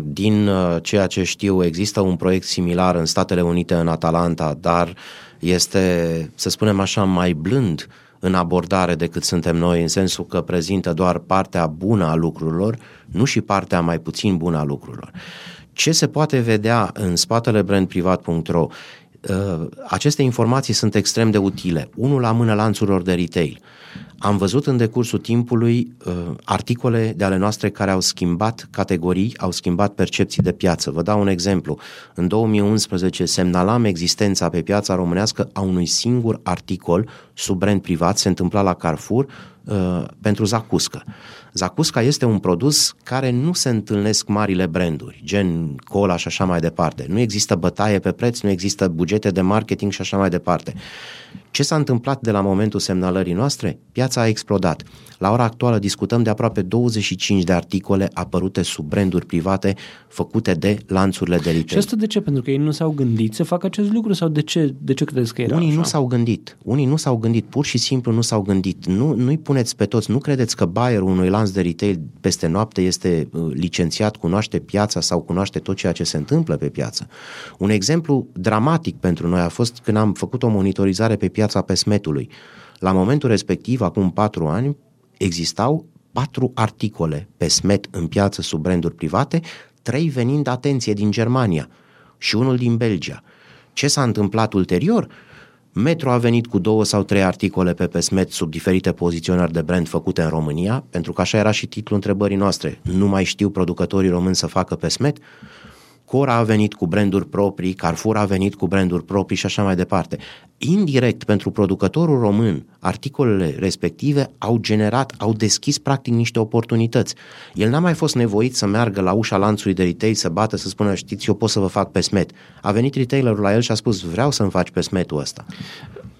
S2: Din uh, ceea ce știu, există un proiect similar în Statele Unite, în Atalanta, dar este, să spunem așa, mai blând în abordare decât suntem noi, în sensul că prezintă doar partea bună a lucrurilor, nu și partea mai puțin bună a lucrurilor. Ce se poate vedea în spatele brandprivat.ro? Uh, Aceste informații sunt extrem de utile. Unul la mână lanțurilor de retail. Am văzut în decursul timpului uh, articole de ale noastre care au schimbat categorii, au schimbat percepții de piață. Vă dau un exemplu. În 2011 semnalam existența pe piața românească a unui singur articol sub brand privat, se întâmpla la Carrefour, uh, pentru Zacuscă. Zacusca este un produs care nu se întâlnesc marile branduri, gen cola și așa mai departe. Nu există bătaie pe preț, nu există bugete de marketing și așa mai departe. Ce s-a întâmplat de la momentul semnalării noastre? Piața a explodat. La ora actuală discutăm de aproape 25 de articole apărute sub branduri private făcute de lanțurile de
S1: Și
S2: retail.
S1: asta de ce? Pentru că ei nu s-au gândit să facă acest lucru sau de ce, de ce credeți că era
S2: Unii
S1: așa?
S2: nu s-au gândit, unii nu s-au gândit, pur și simplu nu s-au gândit. Nu, nu-i puneți pe toți, nu credeți că bayerul unui lanț de retail peste noapte este uh, licențiat, cunoaște piața sau cunoaște tot ceea ce se întâmplă pe piață. Un exemplu dramatic pentru noi a fost când am făcut o monitorizare pe piața pesmetului. La momentul respectiv, acum patru ani, existau patru articole pe smet în piață sub branduri private, trei venind, atenție, din Germania și unul din Belgia. Ce s-a întâmplat ulterior? Metro a venit cu două sau trei articole pe Pesmet sub diferite poziționări de brand făcute în România, pentru că așa era și titlul întrebării noastre. Nu mai știu producătorii români să facă Pesmet? Cora a venit cu branduri proprii, Carrefour a venit cu branduri proprii și așa mai departe. Indirect, pentru producătorul român, articolele respective au generat, au deschis practic niște oportunități. El n-a mai fost nevoit să meargă la ușa lanțului de retail, să bată, să spună, știți, eu pot să vă fac pe smet. A venit retailerul la el și a spus, vreau să-mi faci pe smetul ăsta.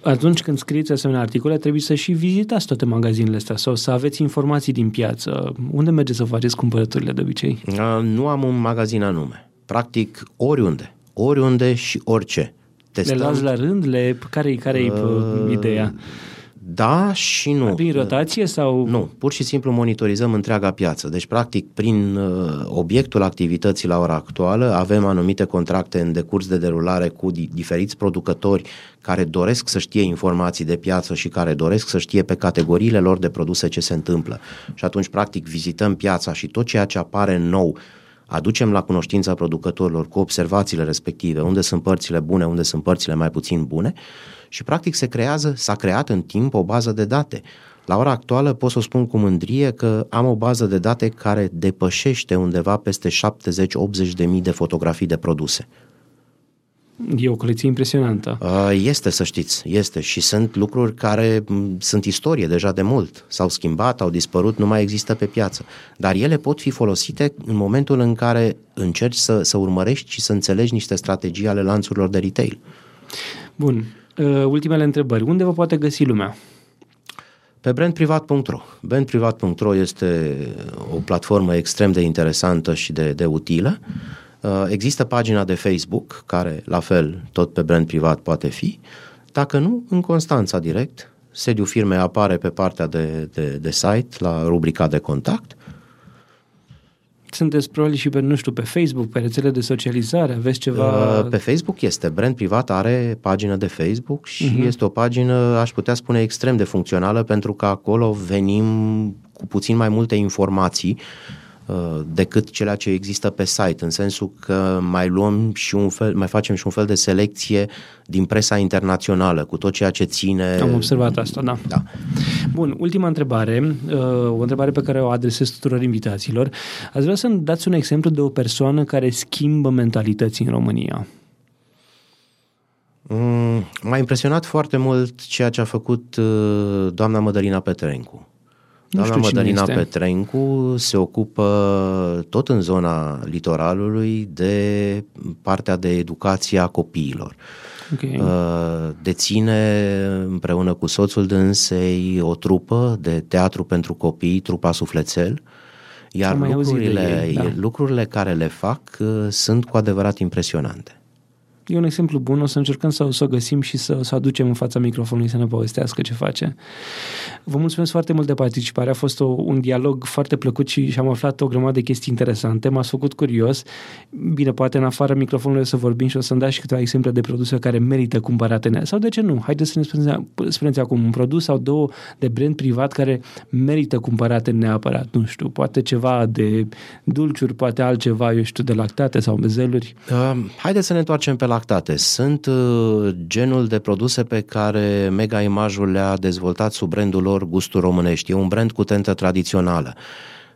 S1: Atunci când scrieți asemenea articole, trebuie să și vizitați toate magazinele astea sau să aveți informații din piață. Unde mergeți să faceți cumpărăturile de obicei?
S2: Nu am un magazin anume practic oriunde, oriunde și orice.
S1: Testăm. Le las la rând? Le, care, care e uh, ideea?
S2: Da și nu.
S1: Prin rotație sau?
S2: Nu, pur și simplu monitorizăm întreaga piață. Deci, practic, prin uh, obiectul activității la ora actuală, avem anumite contracte în decurs de derulare cu di- diferiți producători care doresc să știe informații de piață și care doresc să știe pe categoriile lor de produse ce se întâmplă. Și atunci, practic, vizităm piața și tot ceea ce apare nou aducem la cunoștința producătorilor cu observațiile respective, unde sunt părțile bune, unde sunt părțile mai puțin bune și practic se creează, s-a creat în timp o bază de date. La ora actuală pot să o spun cu mândrie că am o bază de date care depășește undeva peste 70-80 de mii de fotografii de produse.
S1: E o colecție impresionantă.
S2: Este, să știți, este. Și sunt lucruri care sunt istorie deja de mult. S-au schimbat, au dispărut, nu mai există pe piață. Dar ele pot fi folosite în momentul în care încerci să, să urmărești și să înțelegi niște strategii ale lanțurilor de retail.
S1: Bun. Ultimele întrebări. Unde vă poate găsi lumea?
S2: Pe brandprivat.ro. Brandprivat.ro este o platformă extrem de interesantă și de, de utilă. Uh, există pagina de Facebook, care la fel tot pe brand privat poate fi. Dacă nu, în Constanța direct, sediul firmei apare pe partea de, de, de site, la rubrica de contact.
S1: Sunteți probabil și pe, nu știu, pe Facebook, pe rețele de socializare, aveți ceva...
S2: Uh, pe Facebook este, brand privat are pagină de Facebook și uh-huh. este o pagină, aș putea spune, extrem de funcțională pentru că acolo venim cu puțin mai multe informații Uh, decât ceea ce există pe site, în sensul că mai luăm și un fel, mai facem și un fel de selecție din presa internațională, cu tot ceea ce ține...
S1: Am observat asta, da.
S2: da.
S1: Bun, ultima întrebare, uh, o întrebare pe care o adresez tuturor invitaților. Ați vrea să-mi dați un exemplu de o persoană care schimbă mentalități în România?
S2: Mm, m-a impresionat foarte mult ceea ce a făcut uh, doamna Mădălina Petrencu. Doamna Mădălina Petrencu se ocupă tot în zona litoralului de partea de educație a copiilor. Okay. Uh, deține împreună cu soțul dânsei o trupă de teatru pentru copii, trupa Sufletel, iar lucrurile, ei, da. lucrurile care le fac uh, sunt cu adevărat impresionante.
S1: E un exemplu bun, o să încercăm să, să o găsim și să, să aducem în fața microfonului să ne povestească ce face. Vă mulțumesc foarte mult de participare, a fost o, un dialog foarte plăcut și, și am aflat o grămadă de chestii interesante, m-ați făcut curios. Bine, poate în afară microfonului să vorbim și o să-mi dați și câteva exemple de produse care merită cumpărate. Sau de ce nu? Haideți să ne spuneți, spuneți acum un produs sau două de brand privat care merită cumpărate neapărat. Nu știu, poate ceva de dulciuri, poate altceva, eu știu, de lactate sau mezeluri.
S2: Uh, haideți să ne întoarcem pe la lactate. Sunt uh, genul de produse pe care Mega Imajul le-a dezvoltat sub brandul lor Gustul Românești. E un brand cu tentă tradițională.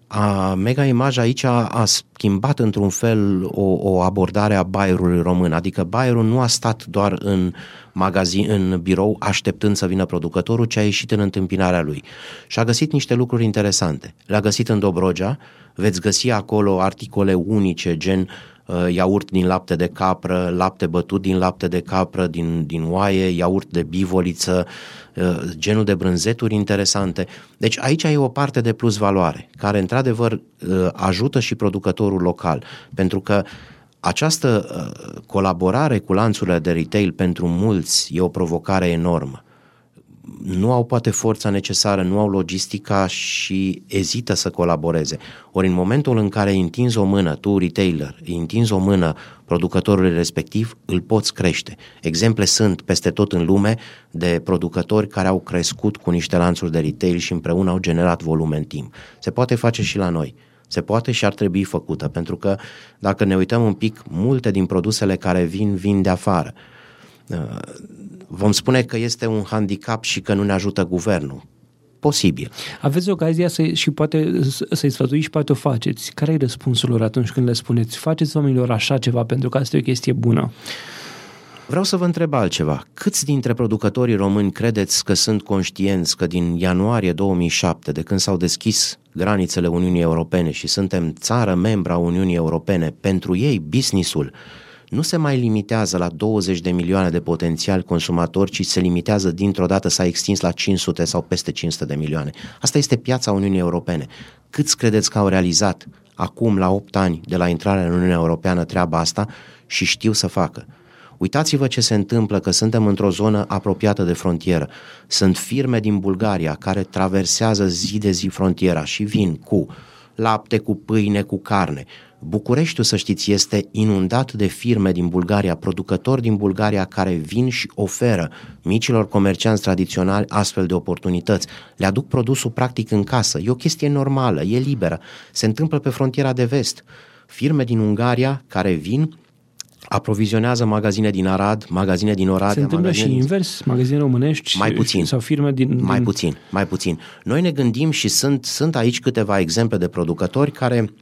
S2: A, Mega Image aici a, a schimbat într-un fel o, o abordare a bayerului român, adică bayerul nu a stat doar în magazin, în birou așteptând să vină producătorul, ci a ieșit în întâmpinarea lui. Și a găsit niște lucruri interesante. Le-a găsit în Dobrogea, veți găsi acolo articole unice, gen uh, iaurt din lapte de capră, lapte bătut din lapte de capră, din, din oaie, iaurt de bivoliță, uh, genul de brânzeturi interesante. Deci aici e o parte de plus valoare, care într-adevăr uh, ajută și producătorul local, pentru că această uh, colaborare cu lanțurile de retail pentru mulți e o provocare enormă nu au poate forța necesară, nu au logistica și ezită să colaboreze. Ori în momentul în care îi întinzi o mână, tu retailer, îi întinzi o mână producătorului respectiv, îl poți crește. Exemple sunt peste tot în lume de producători care au crescut cu niște lanțuri de retail și împreună au generat volume în timp. Se poate face și la noi. Se poate și ar trebui făcută, pentru că dacă ne uităm un pic, multe din produsele care vin, vin de afară vom spune că este un handicap și că nu ne ajută guvernul. Posibil.
S1: Aveți ocazia să, și poate să-i sfătuiți și poate o faceți. Care e răspunsul lor atunci când le spuneți faceți oamenilor așa ceva pentru că asta e o chestie bună?
S2: Vreau să vă întreb altceva. Câți dintre producătorii români credeți că sunt conștienți că din ianuarie 2007, de când s-au deschis granițele Uniunii Europene și suntem țară membra Uniunii Europene, pentru ei businessul nu se mai limitează la 20 de milioane de potențiali consumatori, ci se limitează dintr-o dată, s-a extins la 500 sau peste 500 de milioane. Asta este piața Uniunii Europene. Câți credeți că au realizat acum, la 8 ani de la intrarea în Uniunea Europeană, treaba asta și știu să facă? Uitați-vă ce se întâmplă că suntem într-o zonă apropiată de frontieră. Sunt firme din Bulgaria care traversează zi de zi frontiera și vin cu lapte, cu pâine, cu carne. Bucureștiul, să știți, este inundat de firme din Bulgaria, producători din Bulgaria care vin și oferă micilor comercianți tradiționali astfel de oportunități. Le aduc produsul practic în casă. E o chestie normală, e liberă. Se întâmplă pe frontiera de vest. Firme din Ungaria care vin aprovizionează magazine din Arad, magazine din Oradea.
S1: Se întâmplă
S2: magazine
S1: și invers, magazine românești
S2: mai puțin,
S1: sau firme din...
S2: Mai
S1: din...
S2: puțin, mai puțin. Noi ne gândim și sunt, sunt aici câteva exemple de producători care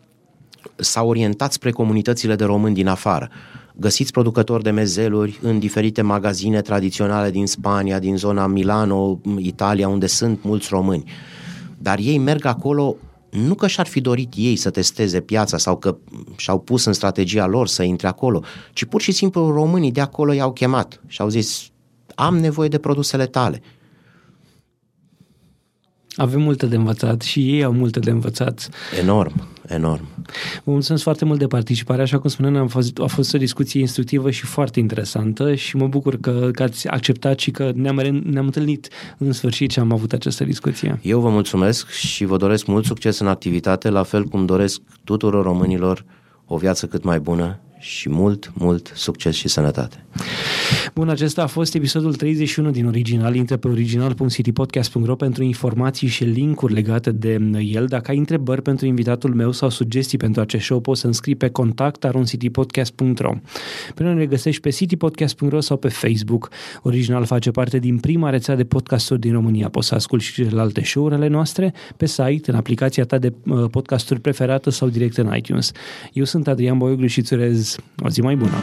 S2: s-au orientat spre comunitățile de români din afară. Găsiți producători de mezeluri în diferite magazine tradiționale din Spania, din zona Milano, Italia, unde sunt mulți români. Dar ei merg acolo nu că și-ar fi dorit ei să testeze piața sau că și-au pus în strategia lor să intre acolo, ci pur și simplu românii de acolo i-au chemat și au zis am nevoie de produsele tale.
S1: Avem multe de învățat și ei au multe de învățat.
S2: Enorm, enorm.
S1: Vă mulțumesc foarte mult de participare. Așa cum spuneam, a fost, a fost o discuție instructivă și foarte interesantă și mă bucur că, că ați acceptat și că ne-am, ne-am întâlnit în sfârșit și am avut această discuție.
S2: Eu vă mulțumesc și vă doresc mult succes în activitate, la fel cum doresc tuturor românilor o viață cât mai bună și mult, mult succes și sănătate.
S1: Bun, acesta a fost episodul 31 din Original. Intră pe original.citypodcast.ro pentru informații și linkuri legate de el. Dacă ai întrebări pentru invitatul meu sau sugestii pentru acest show, poți să înscrii pe contact aruncitypodcast.ro. Până ne găsești pe citypodcast.ro sau pe Facebook. Original face parte din prima rețea de podcasturi din România. Poți să asculti și celelalte show-urile noastre pe site, în aplicația ta de uh, podcasturi preferată sau direct în iTunes. Eu sunt Adrian Boioglu și îți urez o zi mai bună!